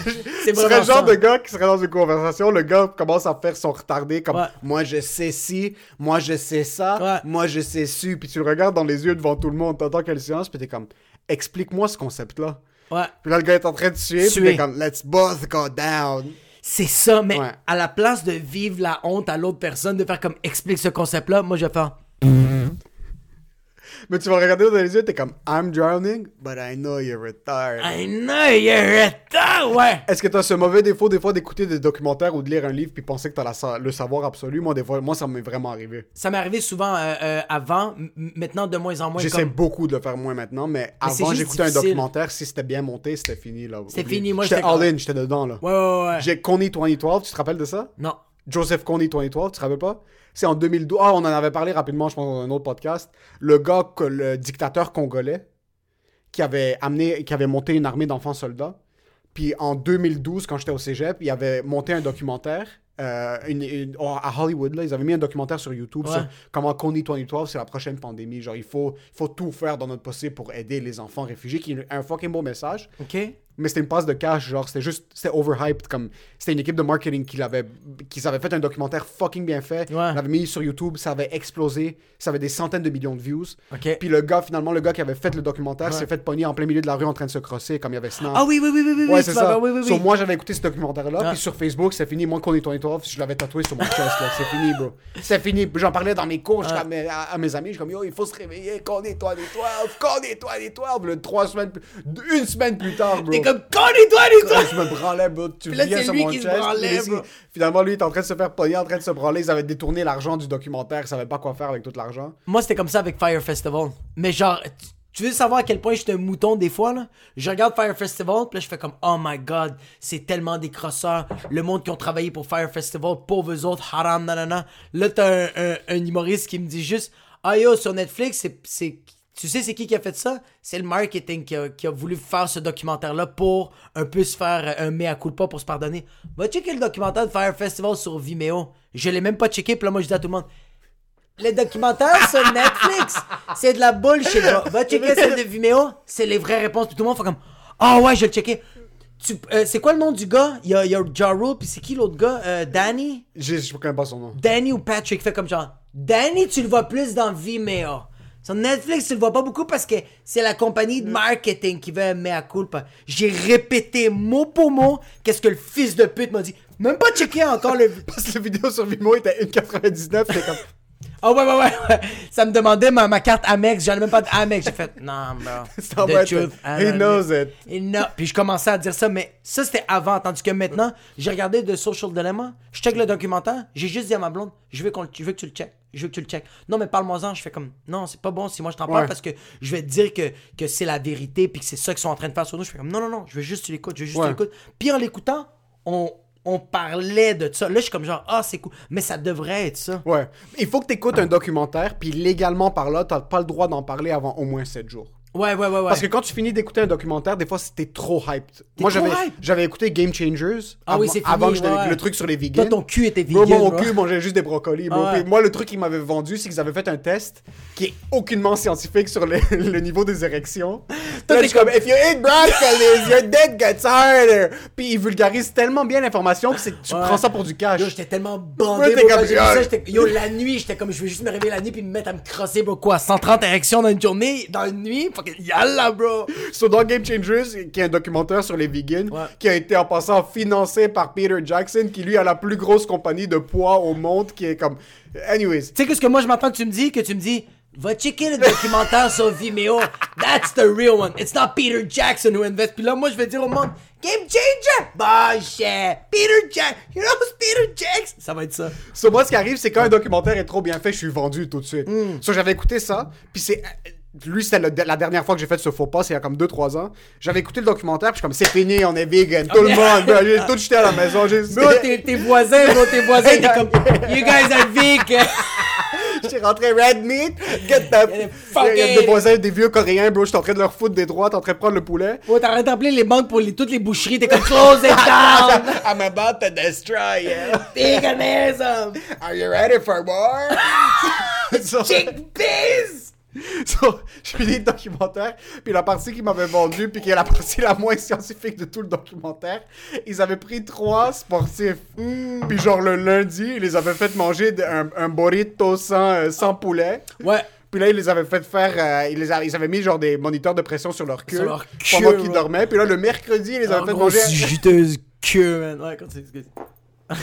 c'est vraiment le genre de gars qui serait dans une conversation, le gars commence à faire son retardé comme Ouais. moi je sais ci, moi je sais ça, Ouais. moi je sais su, puis tu le regardes dans les yeux devant tout le monde, t'entends quelle silence, puis t'es comme explique-moi ce concept-là. Ouais. Puis là le gars est en train de suer, puis Suer. t'es comme let's both go down. C'est ça mais Ouais. à la place de vivre la honte à l'autre personne de faire comme explique ce concept là, moi je vais faire Mais tu vas regarder dans les yeux, t'es comme I'm drowning, but I know you're retarded. I know you're ta- ouais. Est-ce que t'as ce mauvais défaut des fois d'écouter des documentaires ou de lire un livre puis penser que t'as la le savoir absolu? Moi, des fois, moi ça m'est vraiment arrivé. Ça m'est arrivé souvent euh, euh, avant, maintenant de moins en moins J'essaie comme beaucoup de le faire moins maintenant, mais, Mais avant, j'écoutais un documentaire. Si c'était bien monté, c'était fini. là. C'était fini, moi, J'étais all in, j'étais dedans. là. Ouais ouais ouais. J'ai Coney 2012, tu te rappelles de ça? Non. Joseph Coney 2012, tu te rappelles pas? C'est en 2012. Ah, on en avait parlé rapidement, je pense, dans un autre podcast. Le gars, le dictateur congolais, qui avait amené, qui avait monté une armée d'enfants soldats. Puis en 2012, quand j'étais au cégep, il avait monté un documentaire. euh, une- une- à Hollywood, là, ils avaient mis un documentaire sur YouTube Ouais. sur comment Coney 2012, c'est la prochaine pandémie. Genre, il faut, il faut tout faire dans notre possible pour aider les enfants réfugiés, qui est un fucking beau message OK. Mais c'était une passe de cash, genre c'était juste, c'était overhyped, comme, c'était une équipe de marketing qui l'avait, qui avait fait un documentaire fucking bien fait, Ouais. l'avait mis sur YouTube, ça avait explosé, ça avait des centaines de millions de views, OK. puis le gars, finalement, le gars qui avait fait le documentaire Ouais. s'est fait pogner en plein milieu de la rue en train de se crosser, comme il y avait Snap. Ah oui oui oui oui oui. Ouais, c'est ça. Oui oui So, oui. moi, j'avais écouté ce documentaire-là, Ah. puis sur Facebook, c'est fini. Moi, Coney 2012, je l'avais tatoué sur mon chest, là. C'est fini, bro. C'est fini. J'en parlais dans mes cours, je- Ah. à, mes, à- à mes amis, je suis comme, yo, il faut se réveiller, Coney 2012, Coney 2012. Le trois semaines, une semaine plus tard, bro. Comme connais-toi les toi. je me branlais, bro. Tu là, viens sur lui mon qui se chest. branlait, puis bro. Finalement, lui, il est en train de se faire pogner, en train de se branler. Ils avaient détourné l'argent du documentaire. Ils savaient pas quoi faire avec tout l'argent. Moi, c'était comme ça avec Fire Festival. Mais genre, tu- tu veux savoir à quel point j'étais un mouton des fois, là? Je regarde Fire Festival, puis là, je fais comme, oh my god, c'est tellement des crosseurs. Le monde qui ont travaillé pour Fire Festival, pauvres autres, haram, nanana. Là, t'as un, un, un humoriste qui me dit juste, ah yo, sur Netflix, c'est. Tu sais, c'est qui qui a fait ça? C'est le marketing qui a, qui a voulu faire ce documentaire-là pour un peu se faire un mea culpa pour se pardonner. Va checker le documentaire de Fire Festival sur Vimeo. Je l'ai même pas checké, puis là, moi, je dis à tout le monde, les documentaires sur Netflix, c'est de la bullshit. Va, va checker celle de Vimeo, c'est les vraies réponses. Puis tout le monde fait comme Ah ouais, je vais le checker. Euh, c'est quoi le nom du gars? Il y a, il y a Ja Rule, puis c'est qui l'autre gars? Euh, Danny? Je je connais pas son nom. Danny ou Patrick fait comme genre Danny, tu le vois plus dans Vimeo. Sur Netflix, tu le vois pas beaucoup parce que c'est la compagnie de marketing qui veut un mea culpa. J'ai répété mot pour mot qu'est-ce que le fils de pute m'a dit. Même pas checké encore le. Parce que la vidéo sur Vimeo était 1,99. C'était comme. Ah ouais, ouais, ouais, ouais. Ça me demandait ma, ma carte Amex. J'en ai même pas d'Amex. J'ai fait, non, bro. C'est en The truth, he knows know. it. Et non. Puis je commençais à dire ça, mais ça c'était avant. Tandis que maintenant, j'ai regardé The Social Dilemma. Je check le documentaire. J'ai juste dit à ma blonde, je veux, je veux que tu le check. Je veux que tu le check. Non, mais parle-moi-en. Je fais comme, non, c'est pas bon si moi je t'en parle Ouais. parce que je vais te dire que, que c'est la vérité puis que c'est ça qu'ils sont en train de faire sur nous. Je fais comme, non, non, non, je veux juste que tu l'écoutes. Je veux juste que Ouais. tu l'écoutes. Puis en l'écoutant, on, on parlait de ça. Là, je suis comme genre, ah, c'est cool. Mais ça devrait être ça. Ouais. Il faut que tu écoutes un documentaire, puis légalement par là, t'as pas le droit d'en parler avant au moins 7 jours. Ouais, ouais, ouais, ouais. Parce que quand tu finis d'écouter un documentaire, des fois c'était trop hyped. Moi j'avais écouté Game Changers Ah oui, avant- c'est fini, avant que ouais, le truc sur les Toi, vegans. ton cul était Bro, vegan. moi, mon bro. cul mangeait juste des brocolis. bro. Ah ouais. Moi, le truc qu'ils m'avaient vendu, c'est qu'ils avaient fait un test qui est aucunement scientifique sur le, le niveau des érections. Là, t'es je suis comme, if you eat broccoli, your dick gets harder. Puis ils vulgarisent tellement bien l'information que tu Ouais. prends ça pour du cash. Yo, j'étais tellement bandé, bro, yo. ça, Yo, la nuit, j'étais comme, je vais juste me réveiller la nuit puis me mettre à me crosser, bro, quoi, 130 érections dans une journée, dans une nuit, fucking yalla, bro. So, dans Game Changers, qui est un documentaire sur les vegans, Ouais. qui a été en passant financé par Peter Jackson, qui lui a la plus grosse compagnie de poids au monde, qui est comme. Anyways. Tu sais que ce que moi je m'entends que tu me dis, que tu me dis, va checker le documentaire sur Vimeo, that's the real one, it's not Peter Jackson who invest. Puis là, moi, je vais dire au monde, game changer, bullshit, Peter Jack, you know who's Peter Jackson? Ça va être ça. So, moi, ce qui arrive, c'est quand un documentaire est trop bien fait, je suis vendu tout de suite. So, j'avais écouté ça, puis c'est. Lui, c'était la dernière fois que j'ai fait ce faux pas, c'est il y a comme 2-3 ans. J'avais écouté le documentaire, puis je suis comme, c'est fini, on est vegan, tout le monde, j'ai tout jeté à la maison. j'ai- Bro, tes, tes voisins, bro, tes voisins, t'es comme, you guys are vegan. J'étais rentré red meat, get the. des Il y a des voisins, des vieux coréens, bro, j'étais en train de leur foutre des droits, t'es en train de prendre le poulet. Bro, t'arrêtes d'appeler les banques pour toutes les boucheries, t'es comme, close it down. I'm about to destroy you. Veganism. Are you ready for more? Chickpeas. so, je finis le documentaire, puis la partie qu'ils m'avaient vendue, puis qui est la partie la moins scientifique de tout le documentaire, ils avaient pris trois sportifs. Puis genre le lundi, ils les avaient fait manger un, un burrito sans, euh, sans poulet. Ouais. Puis là, ils les avaient fait faire. euh, ils, les a- ils avaient mis genre des moniteurs de pression sur leur queue. Sur leur pendant queue, qu'ils ouais. dormaient. Puis là, le mercredi, ils les avaient En fait gros, manger. juteuse queue, man. Ouais, continue, excuse.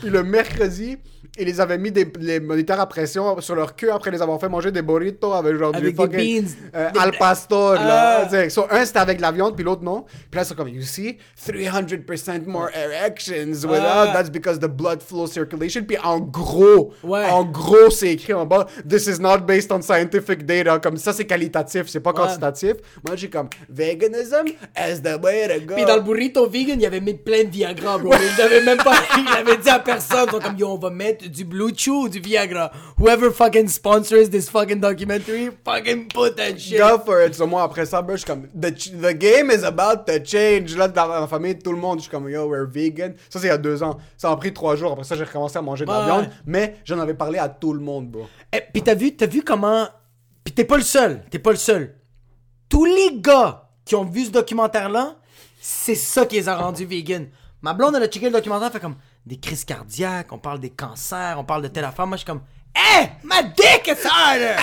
Puis le mercredi, ils les avaient mis des les moniteurs à pression sur leur queue après les avoir fait manger des burritos avec genre Avec du des fucking beans. euh, Des- al pastor là. Ah. So, un c'était avec la viande puis l'autre non. Puis là c'est comme you see 300% more erections without Ah. that's because the blood flow circulation puis en gros Ouais. en gros c'est écrit en bas this is not based on scientific data comme ça c'est qualitatif c'est pas quantitatif. Moi j'ai comme veganism is the way to go. Puis dans le burrito vegan, il avait mis plein de Viagra, bro. Il avait même pas. Il avait dit à personne. Ils sont comme, yo, on va mettre du Blue Chew ou du Viagra. Whoever fucking sponsors this fucking documentary, fucking put that shit. Go for it. So, moi, après ça, ben, je suis comme, the, the game is about to change. Là, dans ma famille, tout le monde, je suis comme, yo, we're vegan. Ça, c'est il y a deux ans. Ça a pris trois jours. Après ça, j'ai recommencé à manger de la Ouais. viande. Mais j'en avais parlé à tout le monde, bro. Eh, puis t'as vu, t'as vu comment. Puis t'es pas le seul. T'es pas le seul. Tous les gars qui ont vu ce documentaire-là, c'est ça qui les a rendus vegan. Ma blonde, elle a checké le documentaire, fait comme des crises cardiaques, on parle des cancers, on parle de telle affaire. Moi, je suis comme, hé, ma dick is harder!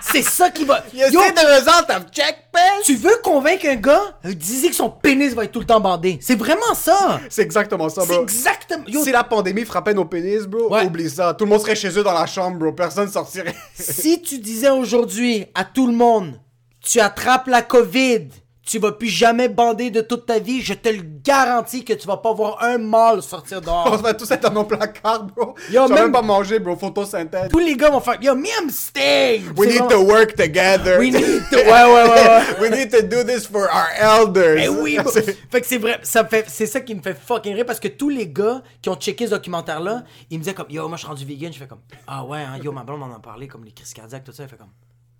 c'est ça qui va. Yo, of check tu veux convaincre un gars, euh, disait que son pénis va être tout le temps bandé. C'est vraiment ça. C'est exactement ça, C'est bro. exactement. Yo, Si la pandémie frappait nos pénis, bro, Ouais. oublie ça. Tout le monde serait chez eux dans la chambre, bro. Personne sortirait. si tu disais aujourd'hui à tout le monde, tu attrapes la COVID, tu vas plus jamais bander de toute ta vie, je te le garantis que tu vas pas voir un mâle sortir On dehors. va tous être dans nos placards, bro. Yo, même- même pas manger, bro. Photosynthèse. Tous les gars vont faire Yo, me I'm sting! We need vraiment- to work together. We need to- Ouais, ouais, ouais, ouais. We need to do this for our elders. Eh oui, bro. Fait que c'est vrai, ça fait, c'est ça qui me fait fucking rire parce que tous les gars qui ont checké ce documentaire-là, ils me disaient comme, yo, moi je suis rendu vegan, je fais comme, ah ouais, hein, yo, ma blonde m'en a parlé, comme les crises cardiaques, tout ça, elle fait comme,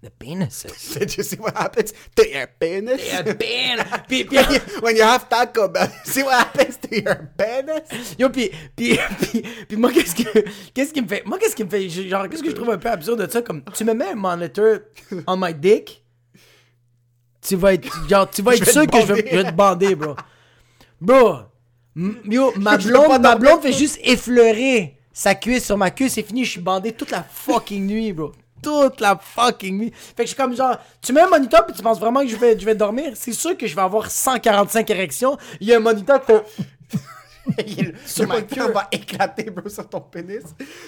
the penises. Did you see what happens? To your penis? The pen. Puis, puis, When you, when you have Taco Bell, see what happens to your penis? Yo, puis, puis, puis, puis moi, qu'est-ce que, qu'est-ce qui me fait, moi, qu'est-ce qui me fait, genre, qu'est-ce que je trouve un peu absurde de ça, comme, tu me mets un monitor on my dick, tu vas être, genre, tu vas être sûr que je vais, je vais te bander, bro. Bro, yo, ma blonde, ma blonde fait juste effleurer sa cuisse sur ma cuisse, c'est fini, je suis bandé toute la fucking nuit, bro. Toute la fucking nuit. Fait que je suis comme genre, tu mets un moniteur puis tu penses vraiment que je vais, je vais dormir? C'est sûr que je vais avoir 145 érections. Il y a un moniteur que... Il- Sur ma queue. va éclater, bro, sur ton pénis.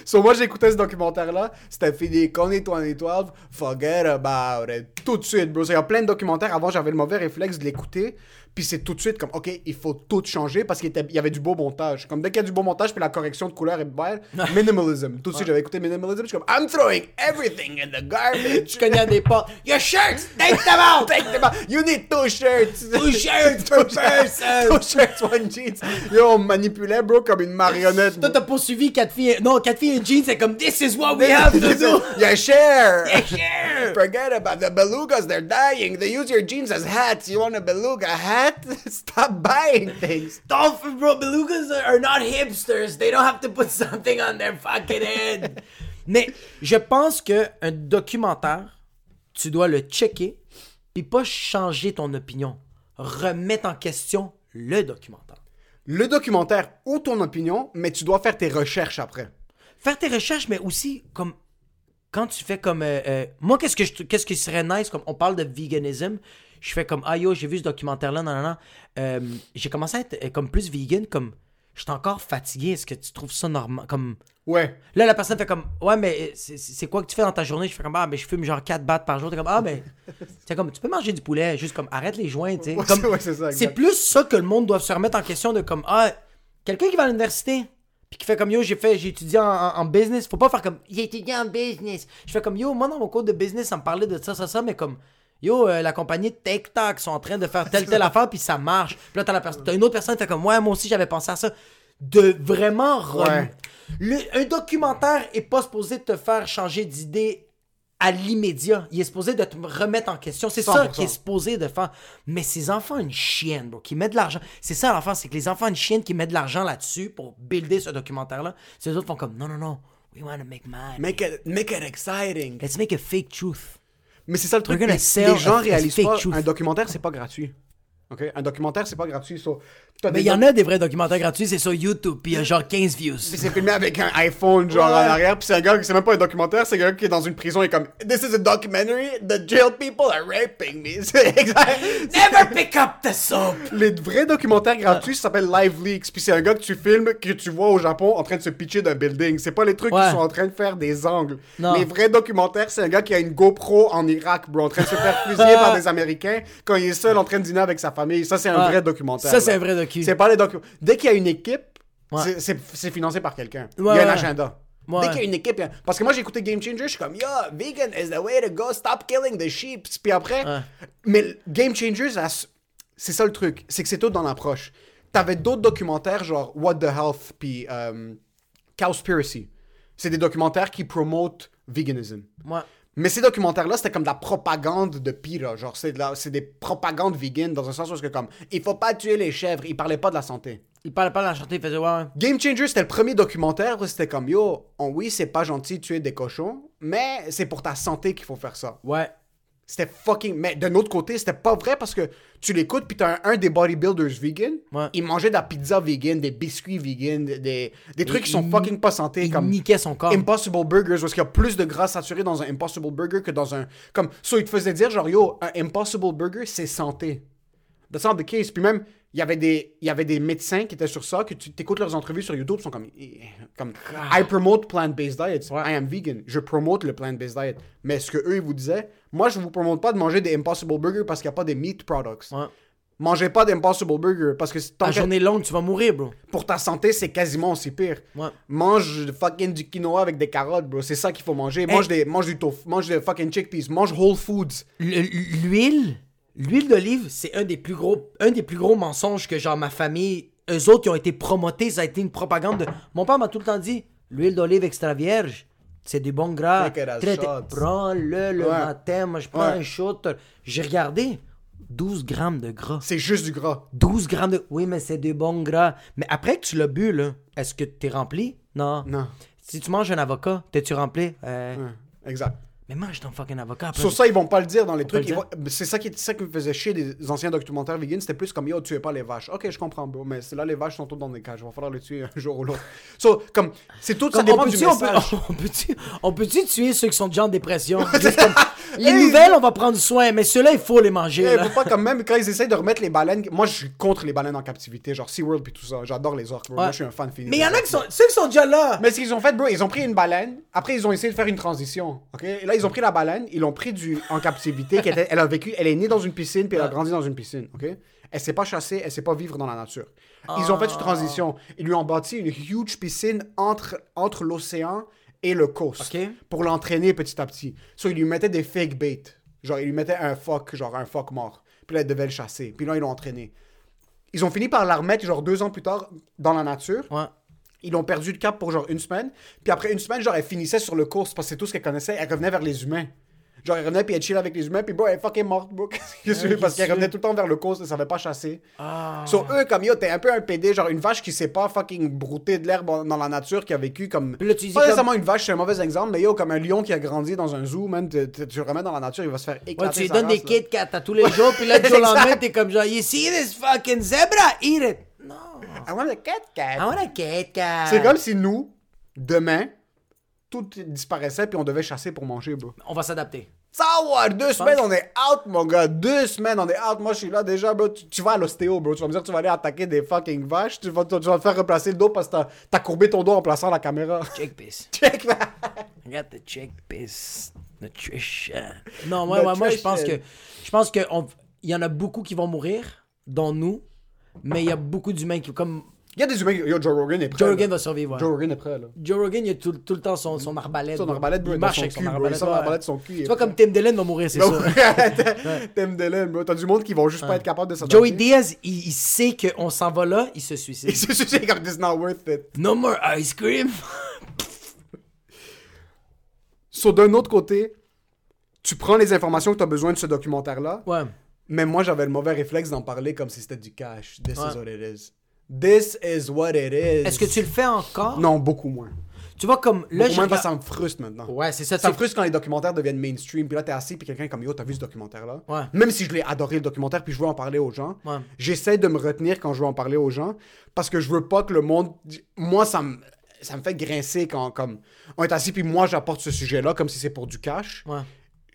So, moi, j'écoutais ce documentaire-là. C'était fini. Coney 2012, forget about it. Tout de suite, bro. Il y a plein de documentaires. Avant, j'avais le mauvais réflexe de l'écouter. Puis c'est tout de suite comme, OK, il faut tout changer parce qu'il y avait du beau montage. Comme dès qu'il y a du beau montage, puis la correction de couleur est belle, minimalism. Tout de suite, j'avais écouté minimalism. Je suis comme, I'm throwing everything in the garbage. Je cognais à des portes. Your shirts, take them out! Take them out. You need two shirts. Two shirts per person. two shirts, one jeans. Yo, on manipulait, bro, comme une marionnette. Toi, t'as poursuivi quatre filles. Non, quatre filles et jeans, c'est comme This is what we have to do. Yeah, share. Yeah, share. Forget about the belugas. They're dying. They use your jeans as hats. You want a beluga hat? Stop buying things. Dolphin bro, belugas are not hipsters. They don't have to put something on their fucking head. Mais je pense que un documentaire, tu dois le checker, puis pas changer ton opinion. Remettre en question le documentaire. Le documentaire ou ton opinion, mais tu dois faire tes recherches après. faire tes recherches, mais aussi comme quand tu fais comme euh, euh, moi qu'est-ce que je qu'est-ce qui serait nice comme on parle de veganism, je fais comme ah yo j'ai vu ce documentaire là non non non. Euh, j'ai commencé à être euh, comme plus vegan comme je suis encore fatigué. Est-ce que tu trouves ça normal comme Ouais. là la personne fait comme ouais mais euh, c'est- quoi que tu fais dans ta journée? Je fais comme ah mais je fume genre 4 battes par jour. T'es comme ah mais c'est comme tu peux manger du poulet juste comme arrête les joints tu sais. Ouais, Comme- c'est- ouais, plus ça que le monde doit se remettre en question de comme ah quelqu'un qui va à l'université puis qui fait comme yo j'ai fait j'ai étudié en, en- en business faut pas faire comme j'ai étudié en business. Je fais comme yo moi dans mon cours de business ça me parlait de ça ça ça mais comme yo euh, la compagnie TikTok sont en train de faire telle telle affaire puis ça marche puis là t'as la personne t'as une autre personne qui fait comme ouais moi aussi j'avais pensé à ça de vraiment Ouais. Le- un documentaire est pas supposé te faire changer d'idée à l'immédiat. Il est supposé de te remettre en question. C'est ça 100%. qui est supposé de faire. Mais ces enfants, une chienne, bro, qui met de l'argent. C'est ça l'enfant, c'est que les enfants, une chienne qui met de l'argent là-dessus pour builder ce documentaire-là. Ces autres font comme non, non, non. We want to make money. Make it, make it exciting. Let's make a fake truth. Mais c'est ça le truc. Les, gens réalisent pas. Un documentaire, c'est pas gratuit. Ok? Un documentaire, c'est pas gratuit. so, Mais il y en a des vrais documentaires gratuits, c'est sur YouTube, puis il y a genre 15 views. Puis c'est filmé avec un iPhone, genre Ouais. en arrière. Puis c'est un gars, c'est même pas un documentaire, c'est un gars qui est dans une prison et comme This is a documentary, the jail people are raping me. C'est exact. Never pick up the soap! Les vrais documentaires gratuits ça s'appelle Live Leaks. Puis c'est un gars que tu filmes, que tu vois au Japon en train de se pitcher d'un building. C'est pas les trucs Ouais. qui sont en train de faire des angles. Non. Les vrais documentaires, c'est un gars qui a une GoPro en Irak, bro, en train de se faire fusiller par des Américains quand il est seul en train de dîner avec sa famille. Ça, c'est un Ouais. vrai documentaire. Ça, c'est un vrai docu. C'est pas les docu- Dès qu'il y a une équipe, Ouais. c'est- financé par quelqu'un. Il y a un agenda. Ouais. Dès qu'il y a une équipe, parce que moi j'ai écouté Game Changer, je suis comme, yo, vegan is the way to go, stop killing the sheep. Puis après, Ouais. mais Game Changers, c'est ça le truc, c'est que c'est tout dans l'approche. T'avais d'autres documentaires genre What the Health, puis euh, Cowspiracy. C'est des documentaires qui promotent veganism. Ouais. Mais ces documentaires-là, c'était comme de la propagande de pire. Genre, c'est de des propagandes vegan dans un sens où c'est comme, il faut pas tuer les chèvres, ils parlaient pas de la santé. Il parlait pas de la chanter, il faisait ouais. Game Changer, c'était le premier documentaire où c'était comme yo, on- oui, c'est pas gentil de tuer des cochons, mais c'est pour ta santé qu'il faut faire ça. Ouais. C'était fucking. Mais d'un autre côté, c'était pas vrai parce que tu l'écoutes, puis t'as un, un des bodybuilders vegan, Ouais. il mangeait de la pizza vegan, des biscuits vegan, des, des trucs qui sont fucking pas santé, Il comme. niquait son corps. Impossible Burgers, parce qu'il y a plus de gras saturé dans un Impossible Burger que dans un. Comme, so, il te faisait dire, genre, yo, un Impossible Burger, c'est santé. That's not the case. Puis même, il y avait des, il y avait des médecins qui étaient sur ça, que tu écoutes leurs entrevues sur YouTube, ils sont comme, eh, comme I promote plant-based diets. I am vegan. Je promote le plant-based diet. Mais ce que eux, ils vous disaient, moi, je vous promote pas de manger des Impossible Burger parce qu'il n'y a pas des meat products. Ouais. Mangez pas d'Impossible Burger parce que tant La journée longue, tu vas mourir, bro. pour ta santé, c'est quasiment aussi pire. Ouais. Mange fucking du quinoa avec des carottes, bro. C'est ça qu'il faut manger. Mange, des, mange du tofu, mange des fucking chickpeas, mange whole foods. Le- L'huile, l'huile d'olive, c'est un des plus gros, un des plus gros mensonges que genre ma famille, eux autres qui ont été promotés, ça a été une propagande. de- Mon père m'a tout le temps dit, l'huile d'olive extra vierge, C'est du bon gras. Prends-le le Ouais. matin. Moi, je prends Ouais. un shot. J'ai regardé. 12 grammes de gras. C'est juste du gras. 12 grammes de. Oui, mais c'est du bon gras. Mais après que tu l'as bu, là, est-ce que t'es rempli? Non. Non. Si tu manges un avocat, t'es-tu rempli? Euh, Ouais, exact. Mais mange ton fucking avocat. après. Sur ça, ils vont pas le dire dans les trucs. vont- C'est ça qui, ça qui me faisait chier des anciens documentaires vegan. C'était plus comme yo, tuez pas les vaches. Ok, je comprends, bro. Mais là, les vaches sont toutes dans des cages. Il va falloir les tuer un jour ou l'autre. So, comme, c'est tout, ça Comme, dépend on du peut, message. on peut-tu, on peut-tu tuer ceux qui sont déjà en dépression? Comme, les nouvelles, on va prendre soin, mais ceux-là, il faut les manger. Là. faut pas comme même quand ils essayent de remettre les baleines. Moi, je suis contre les baleines en captivité, genre SeaWorld puis tout ça. J'adore les orques. bro. Moi, je suis un fan fini. Mais il y en a qui sont, ceux qui sont déjà là. Mais ce qu'ils ont fait, bro, ils ont pris une baleine. Après, ils ont essayé de faire une transition. Ok? Là, ils ont pris la baleine, ils l'ont pris du en captivité. qui était- elle a vécu, elle est née dans une piscine puis elle a grandi dans une piscine. Ok? Elle s'est pas chassée, elle sait pas vivre dans la nature. Ils ont fait une transition. Ils lui ont bâti une huge piscine entre entre l'océan et le coast pour l'entraîner petit à petit. So, ils lui mettaient des fake bait. Genre, ils lui mettaient un phoque, genre un phoque mort. Puis là, elle devait le chasser. Puis là, ils l'ont entraîné. Ils ont fini par la remettre, genre deux ans plus tard, dans la nature. Ouais. Ils l'ont perdu de cap pour genre une semaine. Puis après une semaine, genre, elle finissait sur le course parce que c'est tout ce qu'elle connaissait. Elle revenait vers les humains. Genre, elle revenait puis elle chill avec les humains. Puis bon, elle est fucking morte, bro. Tu parce qu'elle que- revenait tout le temps vers le course. Elle savait pas chasser. Ah. Sur eux, comme yo, t'es un peu un PD, genre une vache qui sait pas fucking brouter de l'herbe dans la nature, qui a vécu comme. Là, tu dis pas comme- nécessairement une vache, c'est un mauvais exemple, mais yo, comme un lion qui a grandi dans un zoo, man, tu tu- tu le remets dans la nature, il va se faire éclater. Ouais, tu lui donnes des. Kit Kat à tous les jours, puis là, au Exact. lendemain, t'es comme genre, you see this fucking zebra? Eat it. Non. I want a cat cat. I want a Kit Kat. C'est comme si nous, demain, tout disparaissait puis on devait chasser pour manger, bro. On va s'adapter. Ça va, deux semaines, on est out, mon gars. Deux semaines, on est out. Moi, je suis là déjà, bro. Tu, tu vas à l'ostéo, bro. Tu vas me dire que tu vas aller attaquer des fucking vaches. Tu vas, tu, vas te faire replacer le dos parce que t'as- t'as courbé ton dos en plaçant la caméra. Check this. Check that. I got the check this. Nutrition. Non, moi, moi, moi, je pense que. Je pense que il y en a beaucoup qui vont mourir, dont nous, mais il y a beaucoup d'humains qui. Comme Il y a des humains. Yo, Joe Rogan est prêt. Joe. Rogan va survivre. ouais. Joe Rogan est prêt, là. Joe Rogan, il a tout, tout le temps son, son arbalète. Son arbalète, bro, il marche son avec son. Il arbalète. l'arbalète de son cul. il Tu vois, comme Tim Dillon va mourir, c'est sûr. Tim Dillon, bro. T'as du monde qui vont juste pas être capable de s'adapter. Joey Diaz, il, il sait qu'on s'en va là, il se suicide. Il se suicide comme this not worth it. No more ice cream. So, d'un autre côté, tu prends les informations que tu as besoin de ce documentaire-là, Ouais. Mais moi, j'avais le mauvais réflexe d'en parler comme si c'était du cash. This Ouais. is what it is. This is what it is. Est-ce que tu le fais encore? Non, beaucoup moins. Tu vois, comme là, je ça me frustre maintenant. Ouais, c'est ça. Ça me frustre quand les documentaires deviennent mainstream, puis là, t'es assis, puis quelqu'un est comme Yo, t'as vu ce documentaire-là? Ouais. Même si je l'ai adoré le documentaire, puis je veux en parler aux gens, Ouais. j'essaie de me retenir quand je veux en parler aux gens, parce que je veux pas que le monde. Moi, ça me. Ça me fait grincer quand comme on est assis puis moi j'apporte ce sujet-là comme si c'est pour du cash. Ouais.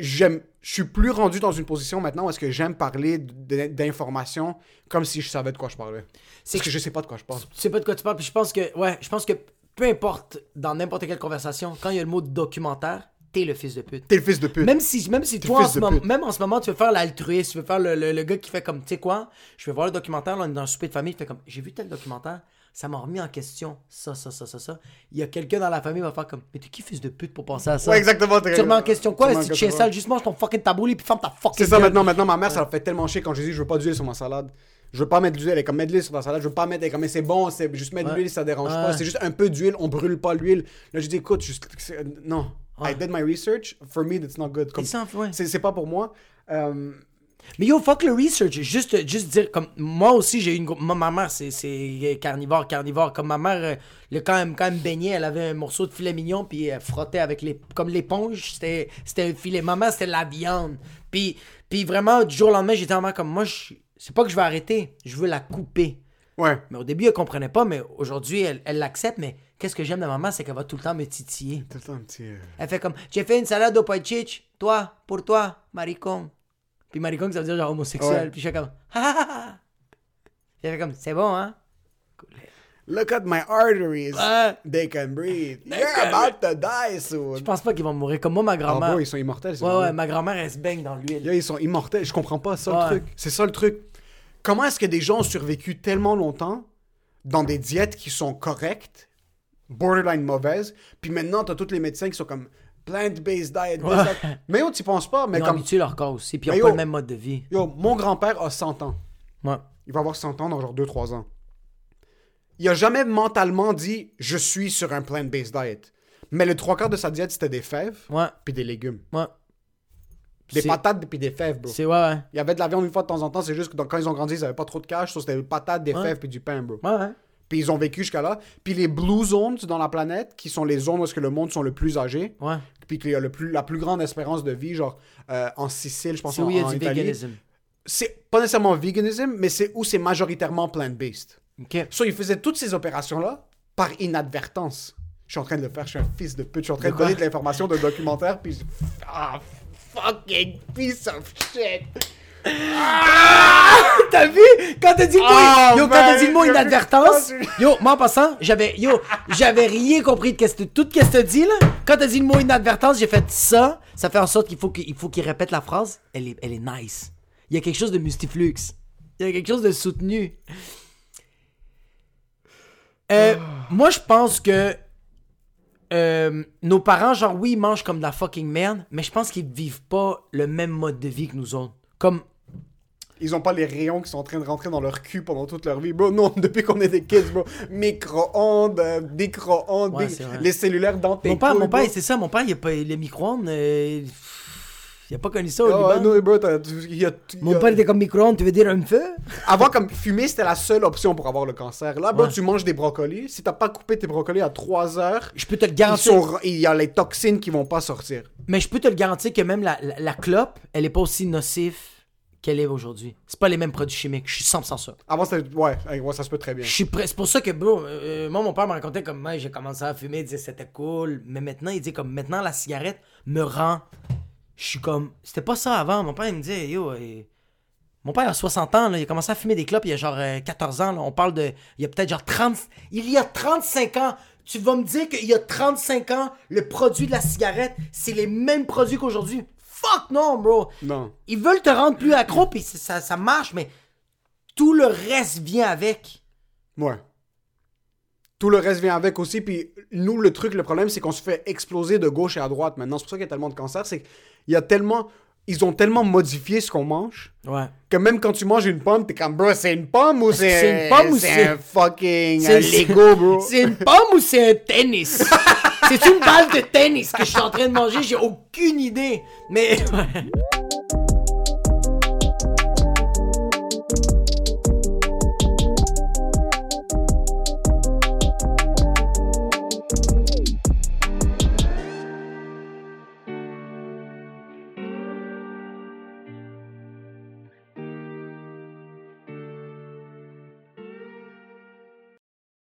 J'aime, je suis plus rendu dans une position maintenant où est-ce que j'aime parler d'informations comme si je savais de quoi je parlais. C'est Parce que je sais pas de quoi je parle. Tu sais pas de quoi tu parles, puis je pense que, ouais, je pense que peu importe, dans n'importe quelle conversation, quand il y a le mot documentaire, t'es le fils de pute. T'es le fils de pute. Même si, même si toi, en ce moment, même en ce moment, tu veux faire l'altruiste, tu veux faire le, le- le gars qui fait comme, tu sais quoi, je vais voir le documentaire, là, on est dans un souper de famille, il fait comme, j'ai vu tel documentaire, ça m'a remis en question, ça, ça, ça, ça, ça. Il y a quelqu'un dans la famille qui va faire comme, mais t'es qui fils de pute pour penser à ça? Ouais, exactement. Tu remets en question quoi, si tu chien question, sale, juste mange ton fucking tabouli, puis ferme ta fucking C'est ça maintenant. Maintenant, ma mère, ça la fait tellement chier quand je dis je veux pas d'huile sur ma salade. Je veux pas mettre d'huile. Elle est comme mettre de l'huile sur la salade. Je veux pas mettre. Elle est comme mais c'est bon. C'est juste mettre de l'huile, ça dérange pas. C'est juste un peu d'huile. On brûle pas l'huile. Là, je dis écoute, juste, non. I did my research. For me, that's not good. C'est pas pour moi. Euh, Mais yo, fuck le research. Juste, juste dire, comme moi aussi, j'ai eu une. Moi, ma mère, c'est, carnivore, carnivore. Comme ma mère, euh, le, quand, même, quand elle me baignait, elle avait un morceau de filet mignon, puis elle frottait avec les. Comme l'éponge, c'était, un filet. Ma mère, c'était la viande. Puis, puis vraiment, du jour au lendemain, j'étais vraiment comme moi, je- c'est pas que je vais arrêter, je veux la couper. ouais. Mais au début, elle comprenait pas, mais aujourd'hui, elle, elle l'accepte. Mais qu'est-ce que j'aime de ma mère, c'est qu'elle va tout le temps me titiller. Tout le temps petit. euh, Elle fait comme J'ai fait une salade au chiche, toi, pour toi, maricon. Puis maricon, ça veut dire genre homosexuel. Ouais. Puis je fais comme Ha ha ha. Puis elle fait comme C'est bon, hein? Look at my arteries. Ouais. They can breathe. They You're can about to die soon. Je pense pas qu'ils vont mourir. Comme moi, ma Ah, grand-mère. bro, ils sont immortels. ouais, ouais, ma grand-mère, elle se baigne dans l'huile. Yo, ils sont immortels. Je comprends pas ça Ouais. le truc. C'est ça le truc. Comment est-ce que des gens ont survécu tellement longtemps dans des diètes qui sont correctes, borderline mauvaises, puis maintenant t'as tous les médecins qui sont comme plant-based diet. Ouais. Mais yo, tu penses pas, mais Ils ont comme habitué leur corps aussi. Puis ils ont pas yo. le même mode de vie. yo, mon grand-père a 100 ans. Ouais. Il va avoir 100 ans dans genre 2-3 ans. Il a jamais mentalement dit je suis sur un plant-based diet. Mais le trois quarts de sa diète, c'était des fèves, Ouais, puis des légumes. ouais. Des patates, puis des fèves, bro. C'est ouais, ouais. Il y avait de la viande une fois de temps en temps, c'est juste que quand ils ont grandi, ils avaient pas trop de cash, so c'était des patates, des Ouais. fèves, puis du pain, bro. Ouais, ouais. Puis ils ont vécu jusqu'à là. Puis les blue zones dans la planète, qui sont les zones où est-ce que le monde sont le plus âgés, Ouais. puis qu'il y a le plus, la plus grande espérance de vie, genre euh, en Sicile, je pense en, où il y a en du Italie. véganisme? C'est pas nécessairement veganism, mais c'est où c'est majoritairement plant-based. Ok. So, ils faisaient toutes ces opérations-là par inadvertance. Je suis en train de le faire, je suis un fils de pute, je suis en train De donner de l'information d'un documentaire, puis je- Ah, fucking piece of shit! T'as vu? Quand t'as dit le mot, Oh, yo, quand t'as dit le mot j'ai- inadvertance, yo, moi en passant, j'avais, yo, j'avais rien compris de qu'est-ce que, tout ce que t'as dit, là. Quand t'as dit le mot inadvertance, j'ai fait ça. Ça fait en sorte qu'il faut qu'il faut qu'il répète la phrase. Elle est, elle est nice. Il y a quelque chose de mustiflux. Il y a quelque chose de soutenu. Euh, Moi, je pense que euh, nos parents, genre, oui, ils mangent comme de la fucking merde, mais je pense qu'ils vivent pas le même mode de vie que nous autres. Comme, Ils ont pas les rayons qui sont en train de rentrer dans leur cul pendant toute leur vie, bro. Non, depuis qu'on est des kids, bro. Micro-ondes, euh, micro-ondes, Ouais, des- les cellulaires dans tes Mon père, couilles, mon père, c'est ça, mon père, il a pas les micro-ondes. euh, il a pas connu ça au Ah, Liban. non, bro, y a- Mon père était comme micro-ondes, tu veux dire un feu? Avant, comme fumer, c'était la seule option pour avoir le cancer. Là, bro, Ouais. tu manges des brocolis. Si t'as pas coupé tes brocolis à 3 heures, Je peux te le garantir. sont- il y a les toxines qui vont pas sortir. Mais je peux te le garantir que même la, la, la clope, elle est pas aussi nocive qu'elle est aujourd'hui. C'est pas les mêmes produits chimiques. Je suis 100% sûr. Avant, c'était. Ouais, ouais, ça se peut très bien. Je suis prêt. C'est pour ça que, bro, euh, moi, mon père me racontait comme, moi, j'ai commencé à fumer, il disait c'était cool. Mais maintenant, il dit comme, maintenant, la cigarette me rend. Je suis comme, c'était pas ça avant. Mon père, il me disait, yo, euh, mon père a 60 ans, là, il a commencé à fumer des clopes il y a genre euh, 14 ans. là. On parle de. Il y a peut-être genre 30. Il y a 35 ans. Tu vas me dire qu'il y a 35 ans, le produit de la cigarette, c'est les mêmes produits qu'aujourd'hui. Fuck non, bro. Non. Ils veulent te rendre plus accro, puis ça, ça, marche, mais tout le reste vient avec. Ouais. Tout le reste vient avec aussi. Puis nous, le truc, le problème, c'est qu'on se fait exploser de gauche et à droite maintenant. C'est pour ça qu'il y a tellement de cancer. C'est qu'il y a tellement. Ils ont tellement modifié ce qu'on mange Ouais. que même quand tu manges une pomme, t'es comme, bro, c'est une pomme ou c'est c'est une pomme ou c'est c'est- un fucking C'est- un Lego, bro? C'est une pomme ou c'est un tennis? c'est une balle de tennis que je suis en train de manger? J'ai aucune idée. Mais.